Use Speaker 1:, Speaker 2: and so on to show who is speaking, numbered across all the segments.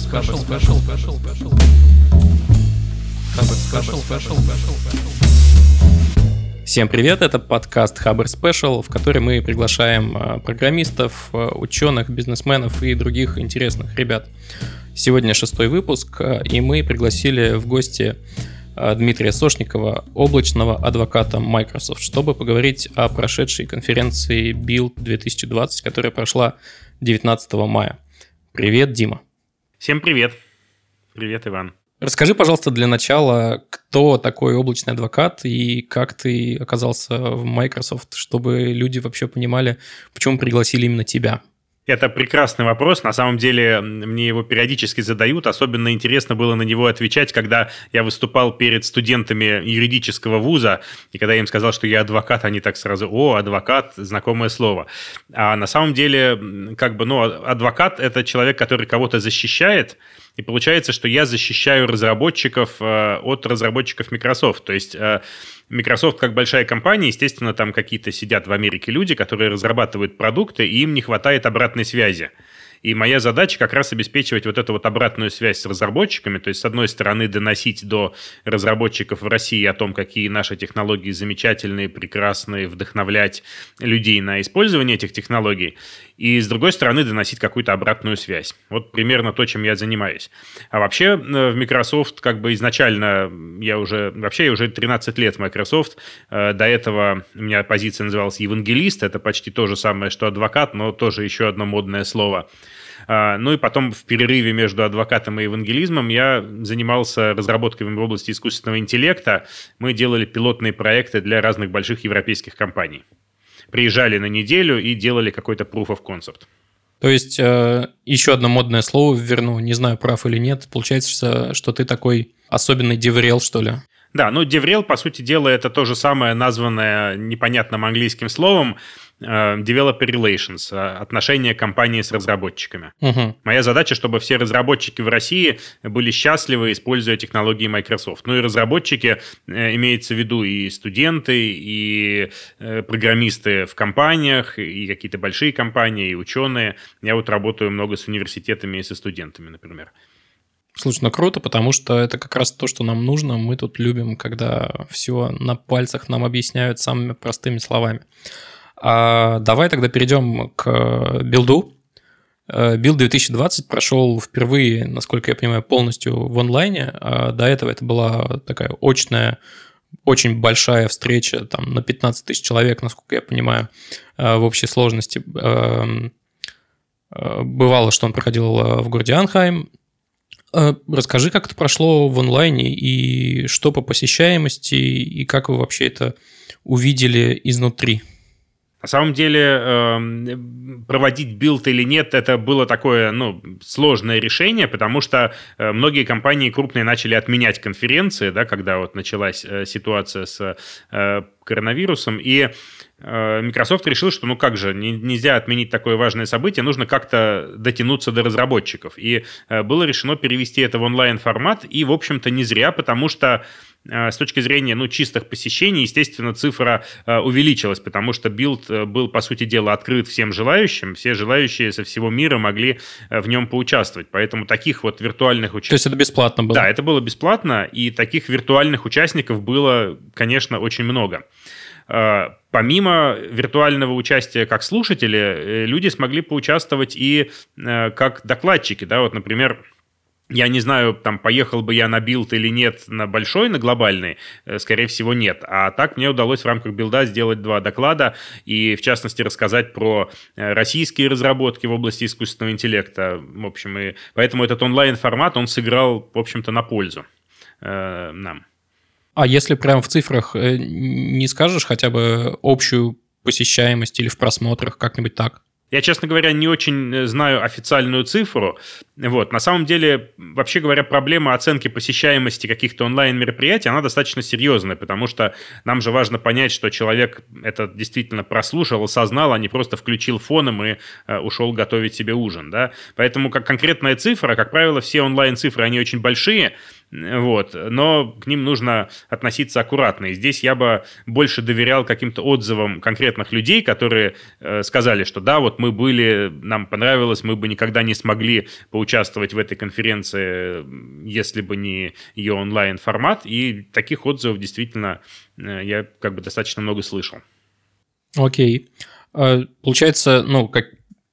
Speaker 1: Special, Special, Special, Special. Хабр Special, Special, Special. Всем привет, это подкаст Хабр Special, в который мы приглашаем а, программистов, а, ученых, бизнесменов и других интересных ребят. Сегодня шестой выпуск, а, и мы пригласили в гости Дмитрия Сошникова, облачного адвоката Microsoft, чтобы поговорить о прошедшей конференции Build 2020, которая прошла 19 мая. Привет, Дима.
Speaker 2: Всем привет. Привет, Иван.
Speaker 1: Расскажи, пожалуйста, для начала, кто такой облачный адвокат и как ты оказался в Microsoft, чтобы люди вообще понимали, почему пригласили именно тебя.
Speaker 2: Это прекрасный вопрос. На самом деле, мне его периодически задают. Особенно интересно было на него отвечать, когда я выступал перед студентами юридического вуза, и когда я им сказал, что я адвокат, они так сразу, о, адвокат, знакомое слово. А на самом деле, как бы, ну, адвокат – это человек, который кого-то защищает, и получается, что я защищаю разработчиков э, от разработчиков Microsoft. То есть э, Microsoft как большая компания, естественно, там какие-то сидят в Америке люди, которые разрабатывают продукты, и им не хватает обратной связи. И моя задача как раз обеспечивать вот эту вот обратную связь с разработчиками, то есть, с одной стороны, доносить до разработчиков в России о том, какие наши технологии замечательные, прекрасные, вдохновлять людей на использование этих технологий, и, с другой стороны, доносить какую-то обратную связь. Вот примерно то, чем я занимаюсь. А вообще э, в Microsoft как бы изначально я уже, вообще я уже 13 лет в Microsoft. Э, до этого у меня позиция называлась евангелист, это почти то же самое, что адвокат, но тоже еще одно модное слово. А, ну и потом в перерыве между адвокатом и евангелизмом я занимался разработками в области искусственного интеллекта. Мы делали пилотные проекты для разных больших европейских компаний приезжали на неделю и делали какой-то proof of concept.
Speaker 1: То есть э, еще одно модное слово верну, не знаю, прав или нет. Получается, что ты такой особенный деврел, что ли?
Speaker 2: Да, ну DevRel, по сути дела, это то же самое, названное непонятным английским словом, developer Relations, э, отношения компании с разработчиками. Угу. Моя задача, чтобы все разработчики в России были счастливы, используя технологии Microsoft. Ну и разработчики, э, имеется в виду и студенты, и программисты в компаниях, и какие-то большие компании, и ученые. Я вот работаю много с университетами и со студентами, например.
Speaker 1: Слушай, ну круто, потому что это как раз то, что нам нужно. Мы тут любим, когда все на пальцах нам объясняют самыми простыми словами. А давай тогда перейдем к билду. Билд 2020 прошел впервые, насколько я понимаю, полностью в онлайне. А до этого это была такая очная, очень большая встреча там, на 15 тысяч человек, насколько я понимаю, э, в общей сложности. Эм, э, бывало, что он проходил в городе Анахайм. Э, расскажи, как это прошло в онлайне и что по посещаемости, и как вы вообще это увидели изнутри.
Speaker 2: На самом деле, эм, проводить Build или нет, это было такое ну, сложное решение, потому что э, многие компании крупные начали отменять конференции, да, когда вот началась э, ситуация с э, коронавирусом, и Microsoft решил, что ну как же, нельзя отменить такое важное событие, нужно как-то дотянуться до разработчиков. И было решено перевести это в онлайн-формат, и, в общем-то, не зря, потому что с точки зрения ну, чистых посещений, естественно, цифра э, увеличилась, потому что Build э, был, по сути дела, открыт всем желающим. Все желающие со всего мира могли в нем поучаствовать. Поэтому таких вот виртуальных участников...
Speaker 1: То есть это бесплатно было?
Speaker 2: Да, это было бесплатно, и таких виртуальных участников было, конечно, очень много. Помимо виртуального участия как слушатели, люди смогли поучаствовать и как докладчики. Да? Вот, например, я не знаю, там, поехал бы я на Build или нет, на большой, на глобальный, э, скорее всего, нет. А так мне удалось в рамках Build а сделать два доклада и, в частности, рассказать про э, российские разработки в области искусственного интеллекта. В общем, и поэтому этот онлайн-формат, он сыграл, в общем-то, на пользу э, нам.
Speaker 1: А если прям в цифрах э, не скажешь хотя бы общую посещаемость или в просмотрах, как-нибудь так?
Speaker 2: Я, честно говоря, не очень э, знаю официальную цифру. Вот. На самом деле, вообще говоря, проблема оценки посещаемости каких-то онлайн-мероприятий, она достаточно серьезная, потому что нам же важно понять, что человек это действительно прослушал, осознал, а не просто включил фоном и э, ушел готовить себе ужин. Да? Поэтому как конкретная цифра, как правило, все онлайн-цифры, они очень большие, вот, но к ним нужно относиться аккуратно. И здесь я бы больше доверял каким-то отзывам конкретных людей, которые э, сказали, что да, вот мы были, нам понравилось, мы бы никогда не смогли поучаствовать в этой конференции, если бы не ее онлайн-формат. И таких отзывов действительно э, я как бы достаточно много слышал.
Speaker 1: Окей. А, получается, ну, как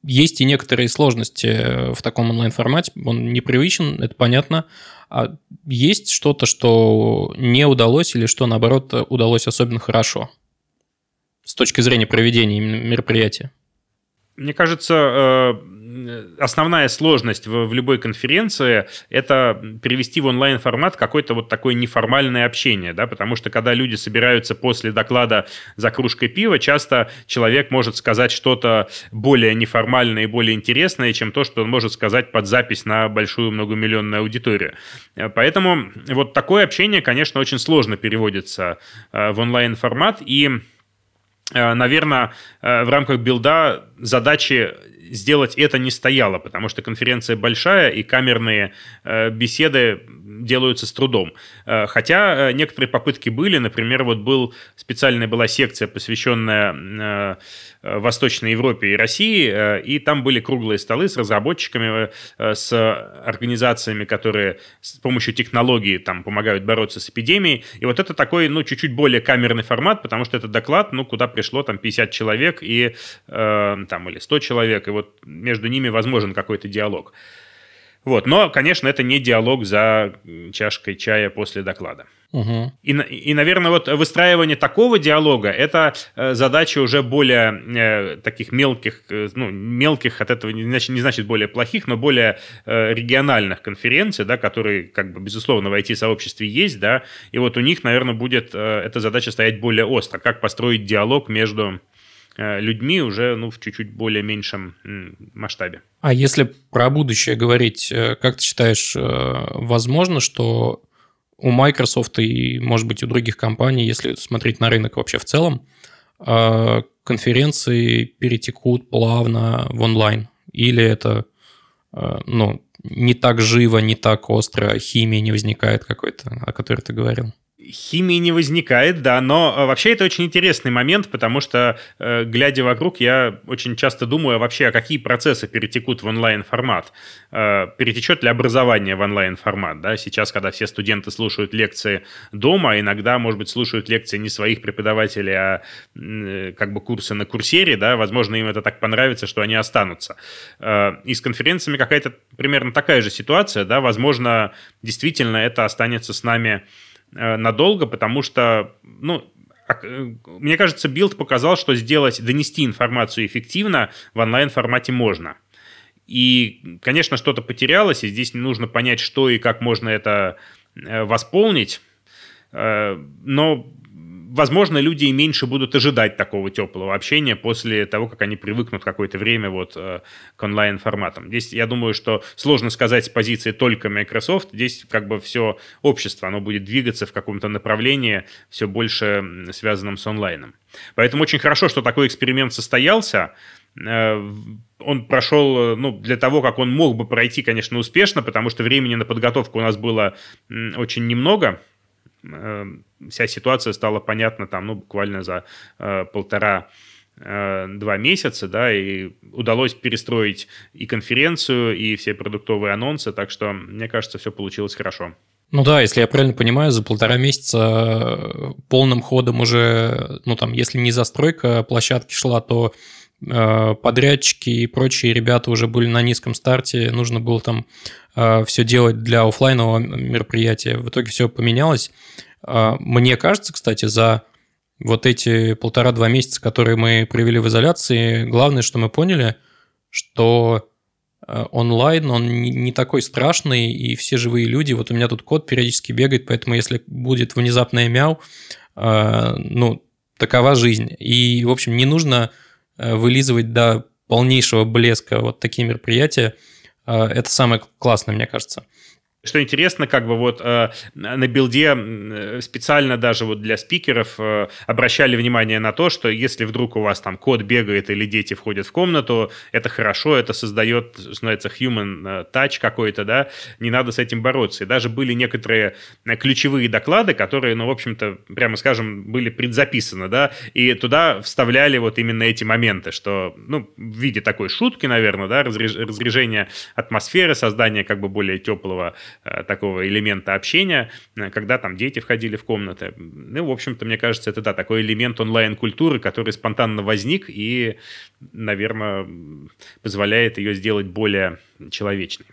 Speaker 1: есть и некоторые сложности в таком онлайн-формате, он непривычен, это понятно. А есть что-то, что не удалось или что, наоборот, удалось особенно хорошо с точки зрения проведения мероприятия?
Speaker 2: Мне кажется, э, основная сложность в, любой конференции – это перевести в онлайн-формат какое-то вот такое неформальное общение, да, потому что когда люди собираются после доклада за кружкой пива, часто человек может сказать что-то более неформальное и более интересное, чем то, что он может сказать под запись на большую многомиллионную аудиторию. Поэтому вот такое общение, конечно, очень сложно переводится э, в онлайн-формат, и э, наверное, э, в рамках билда задачи сделать это не стояло, потому что конференция большая, и камерные э, беседы делаются с трудом. Э, хотя э, некоторые попытки были, например, вот был специальная была секция, посвященная Восточной Европе и России, и там были круглые столы с разработчиками, с организациями, которые с помощью технологий там помогают бороться с эпидемией. И вот это такой, ну, чуть-чуть более камерный формат, потому что это доклад, ну, куда пришло там 50 человек и там или 100 человек, и вот между ними возможен какой-то диалог. Вот. Но, конечно, это не диалог за чашкой чая после доклада. Угу. И, и, наверное, вот выстраивание такого диалога – это э, задача уже более э, таких мелких, э, ну, мелких от этого не значит, не значит более плохих, но более э, региональных конференций, да, которые, как бы, безусловно, в IT-сообществе есть, да, и вот у них, наверное, будет э, эта задача стоять более остро, как построить диалог между людьми уже ну, в чуть-чуть более меньшем масштабе.
Speaker 1: А если про будущее говорить, э, как ты считаешь, э, возможно, что у Microsoft и, может быть, у других компаний, если смотреть на рынок вообще в целом, конференции перетекут плавно в онлайн? Или это ну, не так живо, не так остро, химия не возникает какой-то, о которой ты говорил?
Speaker 2: Химии не возникает, да, но э, вообще это очень интересный момент, потому что, э, глядя вокруг, я очень часто думаю а вообще, а какие процессы перетекут в онлайн-формат. Э, перетечет ли образование в онлайн-формат, да, сейчас, когда все студенты слушают лекции дома, иногда, может быть, слушают лекции не своих преподавателей, а как бы курсы на курсере, да, возможно, им это так понравится, что они останутся. И с конференциями какая-то примерно такая же ситуация, да, возможно, действительно это останется с нами надолго, потому что, ну, э, мне кажется, Build показал, что сделать, донести информацию эффективно в онлайн-формате можно. И, конечно, что-то потерялось, и здесь нужно понять, что и как можно это э, восполнить. Но возможно, люди и меньше будут ожидать такого теплого общения после того, как они привыкнут какое-то время вот э, к онлайн-форматам. Здесь, я думаю, что сложно сказать с позиции только Microsoft. Здесь как бы все общество, оно будет двигаться в каком-то направлении все больше связанном с онлайном. Поэтому очень хорошо, что такой эксперимент состоялся э, он прошел, ну, для того, как он мог бы пройти, конечно, успешно, потому что времени на подготовку у нас было очень немного. Эм, вся ситуация стала понятна там, ну, буквально за э, полтора э, два месяца, да, и удалось перестроить и конференцию, и все продуктовые анонсы, так что, мне кажется, все получилось хорошо.
Speaker 1: Ну да, если я правильно понимаю, за полтора месяца э, полным ходом уже, ну там, если не застройка площадки шла, то подрядчики и прочие ребята уже были на низком старте, нужно было там э, все делать для офлайнового мероприятия. В итоге все поменялось. Э, мне кажется, кстати, за вот эти полтора-два месяца, которые мы провели в изоляции, главное, что мы поняли, что э, онлайн, он не такой страшный, и все живые люди, вот у меня тут код периодически бегает, поэтому если будет внезапное мяу, э, ну, такова жизнь. И, в общем, не нужно вылизывать до полнейшего блеска вот такие мероприятия, а, это самое классное, мне кажется.
Speaker 2: Что интересно, как бы вот э, на билде э, специально даже вот для спикеров э, обращали внимание на то, что если вдруг у вас там кот бегает или дети входят в комнату, это хорошо, это создает, называется, human э, touch какой-то, да, не надо с этим бороться. И даже были некоторые э, ключевые доклады, которые, ну, в общем-то, прямо скажем, были предзаписаны, да, и туда вставляли вот именно эти моменты, что, ну, в виде такой шутки, наверное, да, разрежения атмосферы, создания как бы более теплого такого элемента общения, э, когда там дети входили в комнаты. Ну, в общем-то, мне кажется, это, да, такой элемент онлайн-культуры, который спонтанно возник и, наверное, позволяет ее сделать более человечной.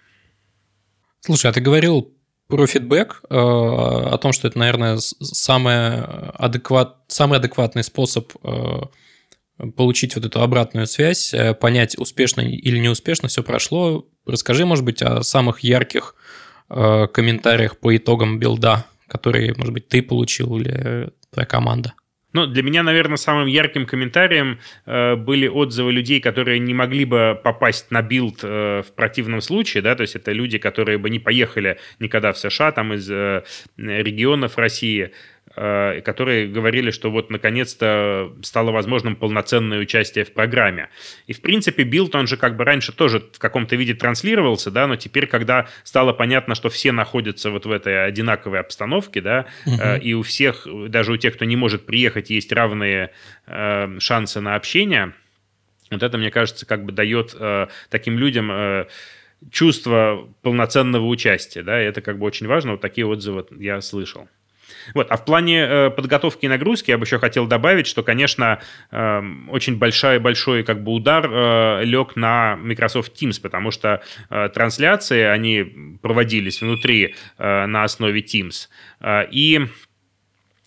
Speaker 1: Слушай, а ты говорил про фидбэк, э, о том, что это, наверное, самый, адекват, самый адекватный способ получить вот эту обратную связь, понять, успешно или неуспешно все прошло. Расскажи, может быть, о самых ярких э, комментариях по итогам Build а, которые, может быть, ты получил или твоя команда?
Speaker 2: Ну, для меня, наверное, самым ярким комментарием э, были отзывы людей, которые не могли бы попасть на Build э, в противном случае, да, то есть это люди, которые бы не поехали никогда в США, там из э, регионов России, которые говорили, что вот наконец-то стало возможным полноценное участие в программе. И, в принципе, Build, он же как бы раньше тоже в каком-то виде транслировался, да, но теперь, когда стало понятно, что все находятся вот в этой одинаковой обстановке, да, угу. и у всех, даже у тех, кто не может приехать, есть равные э, шансы на общение, вот это, мне кажется, как бы дает э, таким людям... Э, чувство полноценного участия, да, и это как бы очень важно, вот такие отзывы я слышал. Вот. А в плане э, подготовки и нагрузки я бы еще хотел добавить, что, конечно, э, очень большой, большой как бы удар э, лег на Microsoft Teams, потому что э, трансляции, они проводились внутри э, на основе Teams. Э, и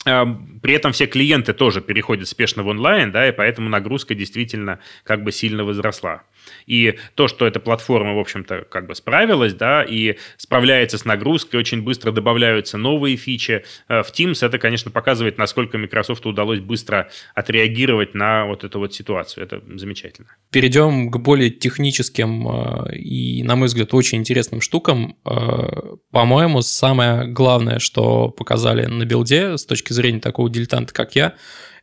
Speaker 2: э, при этом все клиенты тоже переходят спешно в онлайн, да, и поэтому нагрузка действительно как бы сильно возросла. И то, что эта платформа, в общем-то, как бы справилась, да, и справляется с нагрузкой, очень быстро добавляются новые фичи э, в Teams, это, конечно, показывает, насколько Microsoft удалось быстро отреагировать на вот эту вот ситуацию. Это замечательно.
Speaker 1: Перейдем к более техническим э, и, на мой взгляд, очень интересным штукам. Э, по-моему, самое главное, что показали на билде с точки зрения такого дилетанта, как я,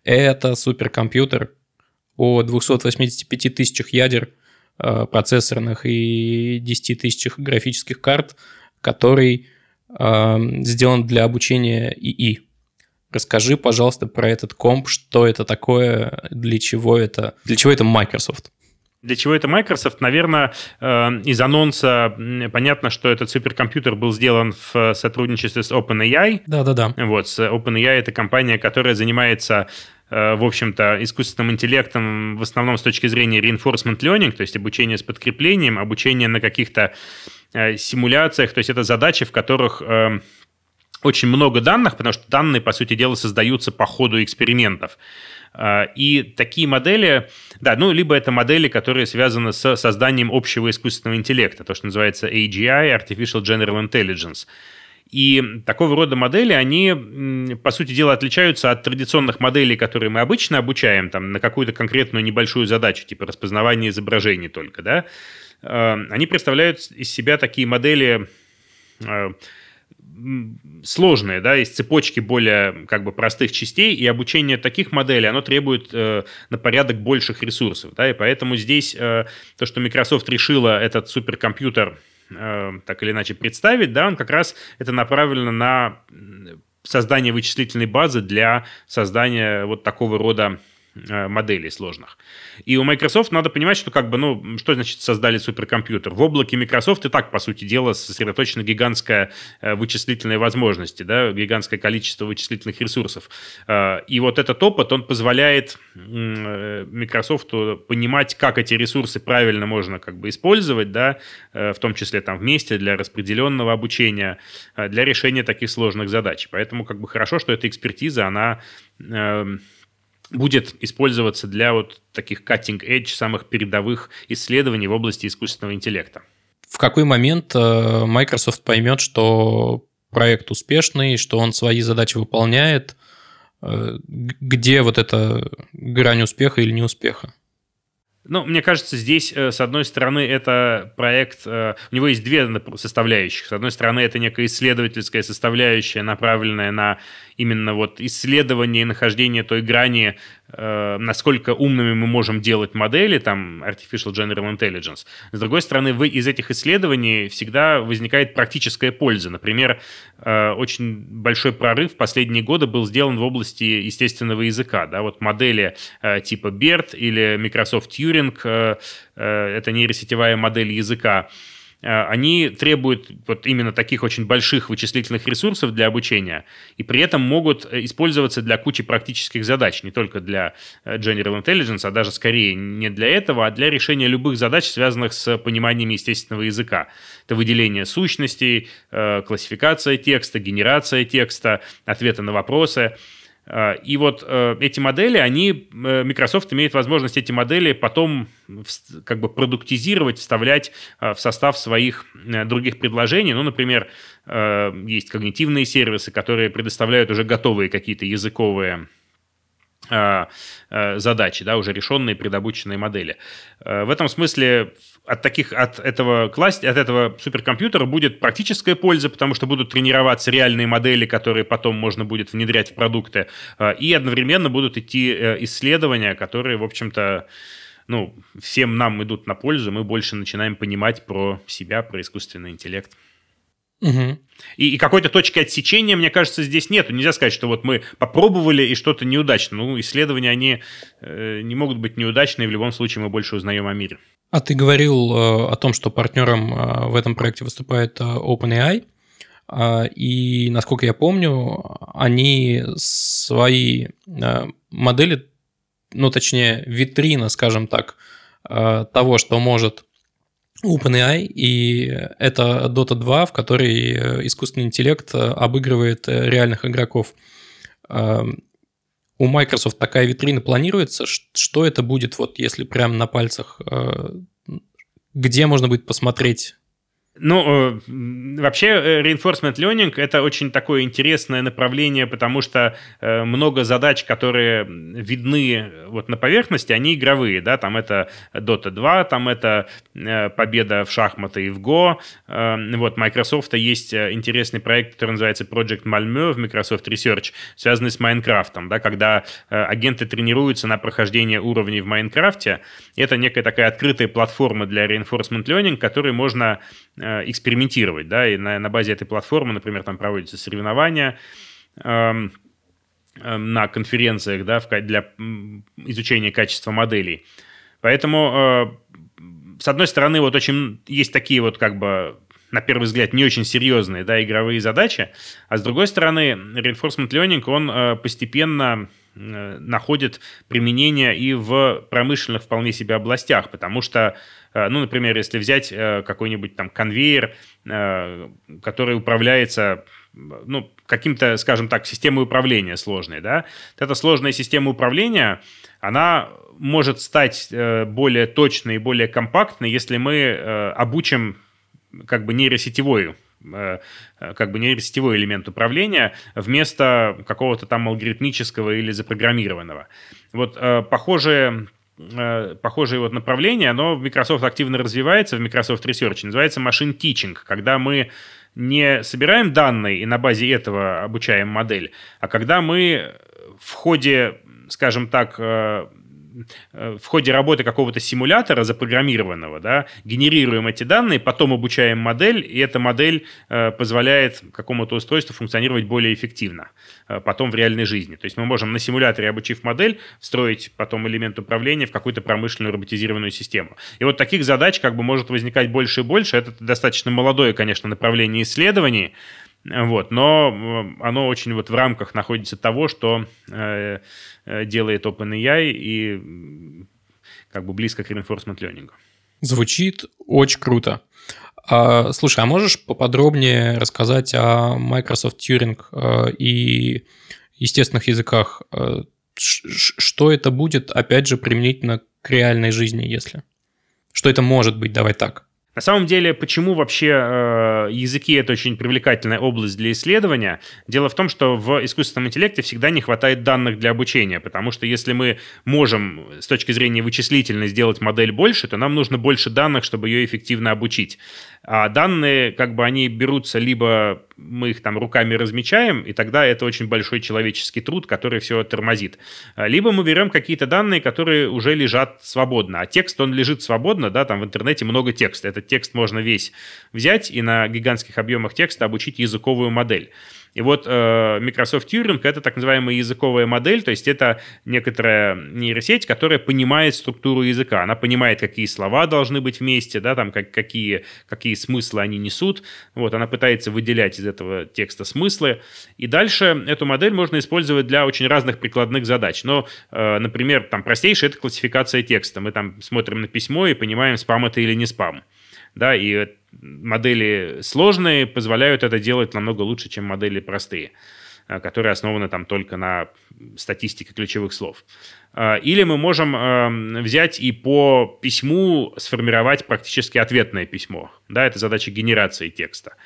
Speaker 1: это суперкомпьютер о 285 тысячах ядер – процессорных и 10 тысячах графических карт, который э, сделан для обучения ИИ. Расскажи, пожалуйста, про этот комп, что это такое, для чего это, для чего это Microsoft.
Speaker 2: Для чего это Microsoft? Наверное, э, из анонса понятно, что этот суперкомпьютер был сделан в сотрудничестве с OpenAI.
Speaker 1: Да-да-да.
Speaker 2: Вот, OpenAI – это компания, которая занимается Э, в общем-то, искусственным интеллектом в основном с точки зрения reinforcement learning, то есть обучение с подкреплением, обучение на каких-то э, симуляциях, то есть это задачи, в которых э, очень много данных, потому что данные, по сути дела, создаются по ходу экспериментов. И такие модели, да, ну, либо это модели, которые связаны с созданием общего искусственного интеллекта, то, что называется AGI, Artificial General Intelligence. И такого рода модели, они, по сути дела, отличаются от традиционных моделей, которые мы обычно обучаем там, на какую-то конкретную небольшую задачу, типа распознавания изображений только. Да? Э, они представляют из себя такие модели э, сложные, да, из цепочки более как бы простых частей, и обучение таких моделей, оно требует э, на порядок больших ресурсов, да, и поэтому здесь э, то, что Microsoft решила этот суперкомпьютер Э, так или иначе представить, да, он как раз это направлено на создание вычислительной базы для создания вот такого рода моделей сложных. И у Microsoft надо понимать, что как бы, ну, что значит создали суперкомпьютер? В облаке Microsoft и так, по сути дела, сосредоточена гигантская э, вычислительная возможности, да, гигантское количество вычислительных ресурсов. Э, и вот этот опыт, он позволяет Microsoft понимать, как эти ресурсы правильно можно как бы использовать, да, в том числе там вместе для распределенного обучения, для решения таких сложных задач. Поэтому как бы хорошо, что эта экспертиза, она будет использоваться для вот таких cutting-edge, самых передовых исследований в области искусственного интеллекта.
Speaker 1: В какой момент э, Microsoft поймет, что проект успешный, что он свои задачи выполняет, э, где вот эта грань успеха или неуспеха?
Speaker 2: Ну, мне кажется, здесь, э, с одной стороны, это проект, э, у него есть две составляющих. С одной стороны, это некая исследовательская составляющая, направленная на именно вот исследование и нахождение той грани, насколько умными мы можем делать модели, там, Artificial General Intelligence. С другой стороны, вы, из этих исследований всегда возникает практическая польза. Например, очень большой прорыв в последние годы был сделан в области естественного языка. Да? Вот модели типа BERT или Microsoft Turing э, э, это нейросетевая модель языка, э, они требуют вот именно таких очень больших вычислительных ресурсов для обучения, и при этом могут использоваться для кучи практических задач, не только для General Intelligence, а даже скорее не для этого, а для решения любых задач, связанных с пониманием естественного языка. Это выделение сущностей, классификация текста, генерация текста, ответы на вопросы – и вот э, эти модели, они, э, Microsoft имеет возможность эти модели потом как бы продуктизировать, вставлять э, в состав своих других предложений. Ну, например, есть когнитивные сервисы, которые предоставляют уже готовые какие-то языковые задачи, да, уже решенные предобученные модели. В этом смысле от таких, от этого класс, от этого суперкомпьютера будет практическая польза, потому что будут тренироваться реальные модели, которые потом можно будет внедрять в продукты, и одновременно будут идти э, исследования, которые, в общем-то, ну, всем нам идут на пользу, мы больше начинаем понимать про себя, про искусственный интеллект. Угу. И, и какой-то точки отсечения, мне кажется, здесь нет. Нельзя сказать, что вот мы попробовали и что-то неудачно. Ну, исследования, они э, не могут быть неудачные, в любом случае мы больше узнаем о мире.
Speaker 1: А ты говорил э, о том, что партнером э, в этом проекте выступает э, OpenAI. И, насколько я помню, они свои модели, ну, точнее, витрина, скажем так, того, что может OpenAI, и это Dota 2, в которой искусственный интеллект обыгрывает реальных игроков у Microsoft такая витрина планируется? Что это будет, вот если прямо на пальцах? Э, где можно будет посмотреть
Speaker 2: ну, э, вообще э, reinforcement learning – это очень такое интересное направление, потому что э, много задач, которые видны вот на поверхности, они игровые, да, там это Dota 2, там это победа в шахматы и в Go. Вот, Microsoft есть интересный проект, который называется Project Malmö в Microsoft Research, связанный с Майнкрафтом, да, когда агенты тренируются на прохождение уровней в Майнкрафте. Это некая такая открытая платформа для reinforcement learning, которой можно экспериментировать, да, и на, на базе этой платформы, например, там проводятся соревнования эм, эм, на конференциях, да, для изучения качества моделей. Поэтому, э, с одной стороны, вот очень есть такие вот как бы на первый взгляд, не очень серьезные да, игровые задачи, а с другой стороны, reinforcement learning, он э, постепенно э, находит применение и в промышленных вполне себе областях, потому что Э, ну, например, если взять э, какой-нибудь там конвейер, э, который управляется ну, каким-то, скажем так, системой управления сложной, да, эта сложная система управления, она может стать более точной и более компактной, если мы обучим как бы нейросетевой как бы нейросетевой элемент управления вместо какого-то там алгоритмического или запрограммированного. Вот похожие Э, похожее вот направление, оно в Microsoft активно развивается, в Microsoft Research, называется Machine Teaching, когда мы не собираем данные и на базе этого обучаем модель, а когда мы в ходе, скажем так, э, Э, в ходе работы какого-то симулятора запрограммированного, да, генерируем эти данные, потом обучаем модель, и эта модель э, позволяет какому-то устройству функционировать более эффективно э, потом в реальной жизни. То есть мы можем на симуляторе, обучив модель, встроить потом элемент управления в какую-то промышленную роботизированную систему. И вот таких задач как бы может возникать больше и больше. Это достаточно молодое, конечно, направление исследований, вот, но оно очень вот в рамках находится того, что э, э делает OpenAI и как бы близко к reinforcement learning.
Speaker 1: Звучит очень круто. А, слушай, а можешь поподробнее рассказать о Microsoft Turing э, и естественных языках? Э, что это будет, опять же, применительно к реальной жизни, если? Что это может быть? Давай так.
Speaker 2: На самом деле, почему вообще э, языки это очень привлекательная область для исследования? Дело в том, что в искусственном интеллекте всегда не хватает данных для обучения, потому что если мы можем с точки зрения вычислительной сделать модель больше, то нам нужно больше данных, чтобы ее эффективно обучить. А данные, как бы они берутся, либо мы их там руками размечаем, и тогда это очень большой человеческий труд, который все тормозит. Либо мы берем какие-то данные, которые уже лежат свободно. А текст, он лежит свободно, да, там в интернете много текста. Этот текст можно весь взять и на гигантских объемах текста обучить языковую модель. И вот э, Microsoft Turing — это так называемая языковая модель, то есть это некоторая нейросеть, которая понимает структуру языка. Она понимает, какие слова должны быть вместе, да, там, как, какие, какие смыслы они несут. Вот, она пытается выделять из этого текста смыслы. И дальше эту модель можно использовать для очень разных прикладных задач. Но, э, например, там простейшая — это классификация текста. Мы там смотрим на письмо и понимаем, спам это или не спам да, и модели сложные позволяют это делать намного лучше, чем модели простые, э, которые основаны там только на статистике ключевых слов. Э, или мы можем э, взять и по письму сформировать практически ответное письмо. Да, это задача генерации текста.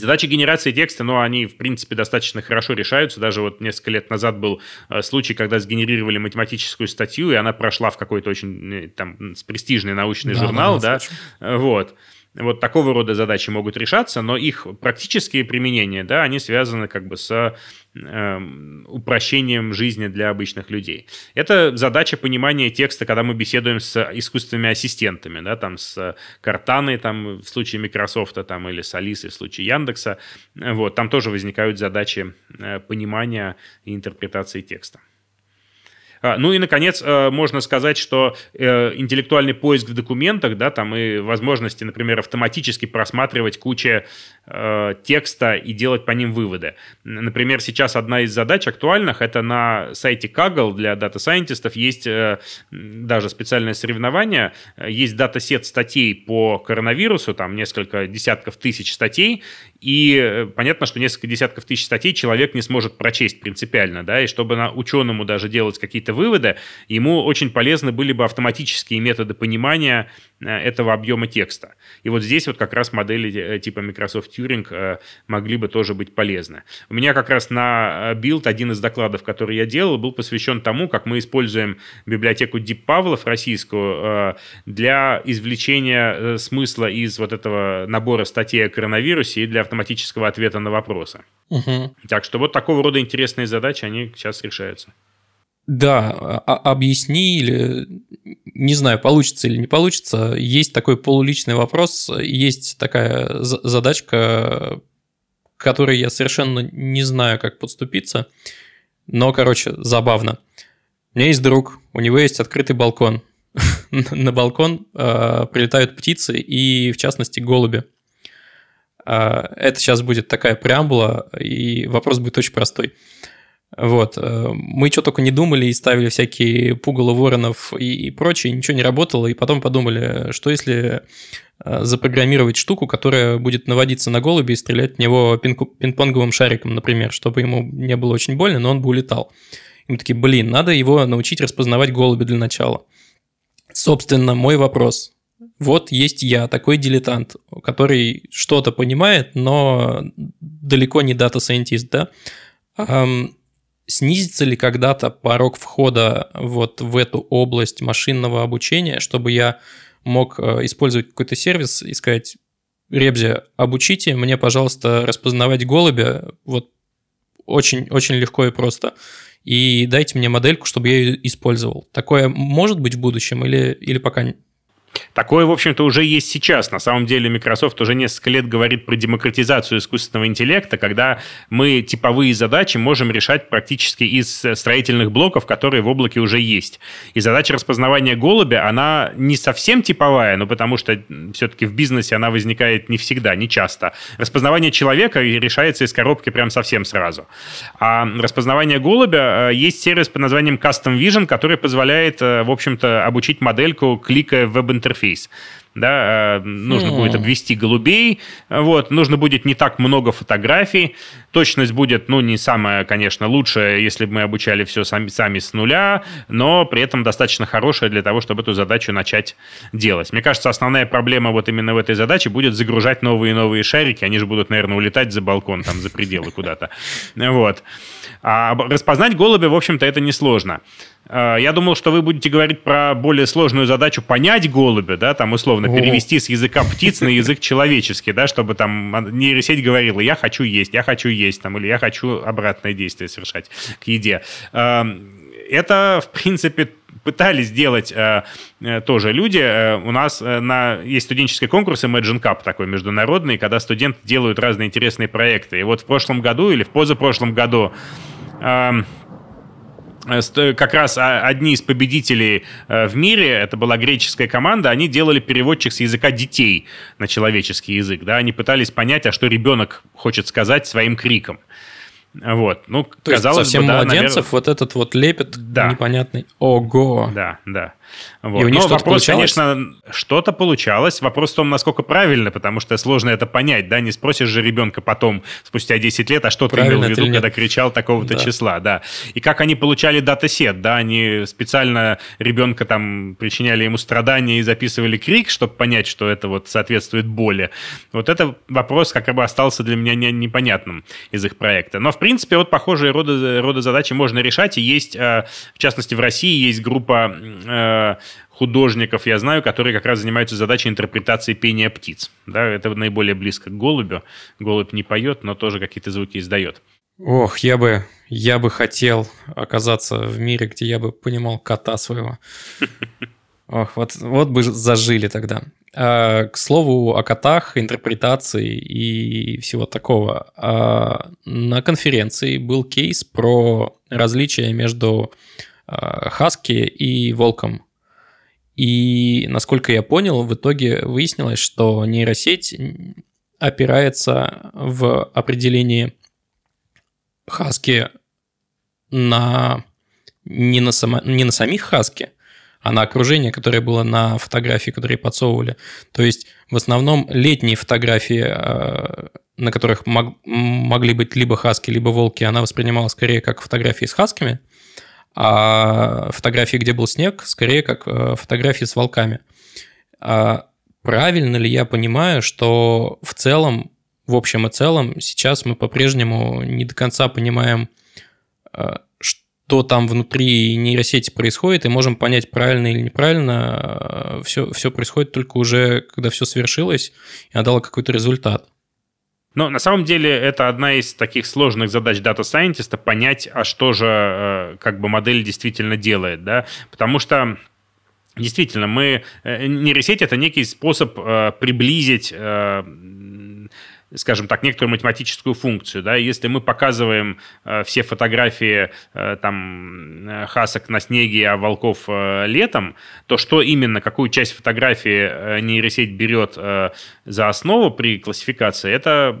Speaker 2: Задачи генерации текста, ну, они, в принципе, достаточно хорошо решаются. Даже вот несколько лет назад был э, случай, когда сгенерировали математическую статью, и она прошла в какой-то очень э, там престижный научный да, журнал, да, да вот. Вот такого рода задачи могут решаться, но их практические применения, да, они связаны как бы с э, упрощением жизни для обычных людей. Это задача понимания текста, когда мы беседуем с искусственными ассистентами, да, там с Картаной, там в случае Microsoft, там или с Алисой в случае Яндекса. Вот, там тоже возникают задачи э, понимания и интерпретации текста. А, ну и, наконец, э, можно сказать, что э, интеллектуальный поиск в документах, да, там и возможности, например, автоматически просматривать кучу э, текста и делать по ним выводы. Например, сейчас одна из задач актуальных, это на сайте Kaggle для дата-сайентистов есть даже специальное соревнование, есть датасет статей по коронавирусу, там несколько десятков тысяч статей, и понятно, что несколько десятков тысяч статей человек не сможет прочесть принципиально, да, и чтобы на ученому даже делать какие-то выводы, ему очень полезны были бы автоматические методы понимания э, этого объема текста. И вот здесь вот как раз модели э, типа Microsoft Turing э, могли бы тоже быть полезны. У меня как раз на Build один из докладов, который я делал, был посвящен тому, как мы используем библиотеку DeepPavlov российскую для извлечения смысла из вот этого набора статей о коронавирусе и для автоматического ответа на вопросы. Угу. Так что вот такого рода интересные задачи, они сейчас решаются.
Speaker 1: Да, а, объясни или не знаю, получится или не получится. Есть такой полуличный вопрос, есть такая задачка, которой я совершенно не знаю, как подступиться. Но, короче, забавно. У меня есть друг, у него есть открытый балкон. На балкон э, прилетают птицы и, в частности, голуби. Это сейчас будет такая преамбула, и вопрос будет очень простой. Вот. Э, мы что только не думали и ставили всякие пугало воронов и, и прочее, ничего не работало, и потом подумали, что если э, запрограммировать штуку, которая будет наводиться на голуби и стрелять в него пинг-понговым шариком, например, чтобы ему не было очень больно, но он бы улетал. И мы такие, блин, надо его научить распознавать голуби для начала. Собственно, мой вопрос. Вот есть я, такой дилетант, который что-то понимает, но далеко не дата-сайентист, да? Снизится ли когда-то порог входа вот в эту область машинного обучения, чтобы я мог э, использовать какой-то сервис и сказать, Ребзи, обучите мне, пожалуйста, распознавать голубя вот очень, очень легко и просто. И дайте мне модельку, чтобы я ее использовал. Такое может быть в будущем или, или пока
Speaker 2: Такое, в общем-то, уже есть сейчас. На самом деле Microsoft уже несколько лет говорит про демократизацию искусственного интеллекта, когда мы типовые задачи можем решать практически из строительных блоков, которые в облаке уже есть. И задача распознавания голубя, она не совсем типовая, но потому что все-таки в бизнесе она возникает не всегда, не часто. Распознавание человека решается из коробки прям совсем сразу. А распознавание голубя, э, есть сервис под названием Custom Vision, который позволяет, э, в общем-то, обучить модельку, кликая в веб интерфейс. да, э, нужно будет обвести голубей, вот, нужно будет не так много фотографий, точность будет, ну, не самая, конечно, лучшая, если бы мы обучали все сами, сами с нуля, но при этом достаточно хорошая для того, чтобы эту задачу начать делать. Мне кажется, основная проблема вот именно в этой задаче будет загружать новые и новые шарики, они же будут, наверное, улетать за балкон, там, за пределы куда-то, вот. А распознать голубя, в общем-то, это несложно. А, я думал, что вы будете говорить про более сложную задачу понять голубя, да, там условно перевести с языка птиц на язык человеческий, да, чтобы там нейросеть говорила, я хочу есть, я хочу есть, там, или я хочу обратное действие совершать к еде. А, это, в принципе, пытались сделать э, э, тоже люди. Э, у нас э, на, есть студенческие конкурсы Imagine Cup такой международный, когда студенты делают разные интересные проекты. И вот в прошлом году или в позапрошлом году э, как раз одни из победителей э, в мире, это была греческая команда, они делали переводчик с языка детей на человеческий язык. Да? Они пытались понять, а что ребенок хочет сказать своим криком. Вот, ну,
Speaker 1: То казалось есть совсем бы, да, младенцев наверное... вот этот вот лепет да. непонятный. Ого!
Speaker 2: Да, да. Вот. И у них Но вопрос, получалось? конечно, что-то получалось. Вопрос в том, насколько правильно, потому что сложно это понять, да, не спросишь же ребенка потом, спустя 10 лет, а что правильно ты имел в виду, когда кричал такого-то да. числа, да. И как они получали датасет, да, они специально ребенка там причиняли ему страдания и записывали крик, чтобы понять, что это вот соответствует боли. Вот это вопрос как бы остался для меня не, непонятным из их проекта. Но, в принципе, вот похожие роды, роды задачи можно решать, и есть, э, в частности, в России есть группа э, художников я знаю, которые как раз занимаются задачей интерпретации пения птиц. Да, это наиболее близко к голубю. Голубь не поет, но тоже какие-то звуки издает.
Speaker 1: Ох, я бы, я бы хотел оказаться в мире, где я бы понимал кота своего. Ох, вот, вот бы зажили тогда. А, к слову о котах, интерпретации и всего такого. А, на конференции был кейс про различия между а, хаски и волком. И, насколько я понял, в итоге выяснилось, что нейросеть опирается в определении хаски на не на, само, не на самих хаски, а на окружение, которое было на фотографии, которые подсовывали. То есть в основном летние фотографии, э, на которых мог, могли быть либо хаски, либо волки, она воспринимала скорее как фотографии с хасками – а фотографии, где был снег, скорее как э, фотографии с волками. А правильно ли я понимаю, что в целом, в общем и целом, сейчас мы по-прежнему не до конца понимаем, э, что там внутри нейросети происходит, и можем понять, правильно или неправильно, все, э, все происходит только уже, когда все свершилось и отдало какой-то результат.
Speaker 2: Но на самом деле это одна из таких сложных задач дата-сайентиста понять, а что же э, как бы модель действительно делает, да, потому что Действительно, мы э, нейросеть это некий способ э, приблизить скажем так, некоторую математическую функцию. Да? Если мы показываем э, все фотографии э, там, э, хасок на снеге, а волков э, летом, то что именно, какую часть фотографии э, нейросеть берет э, за основу при классификации, это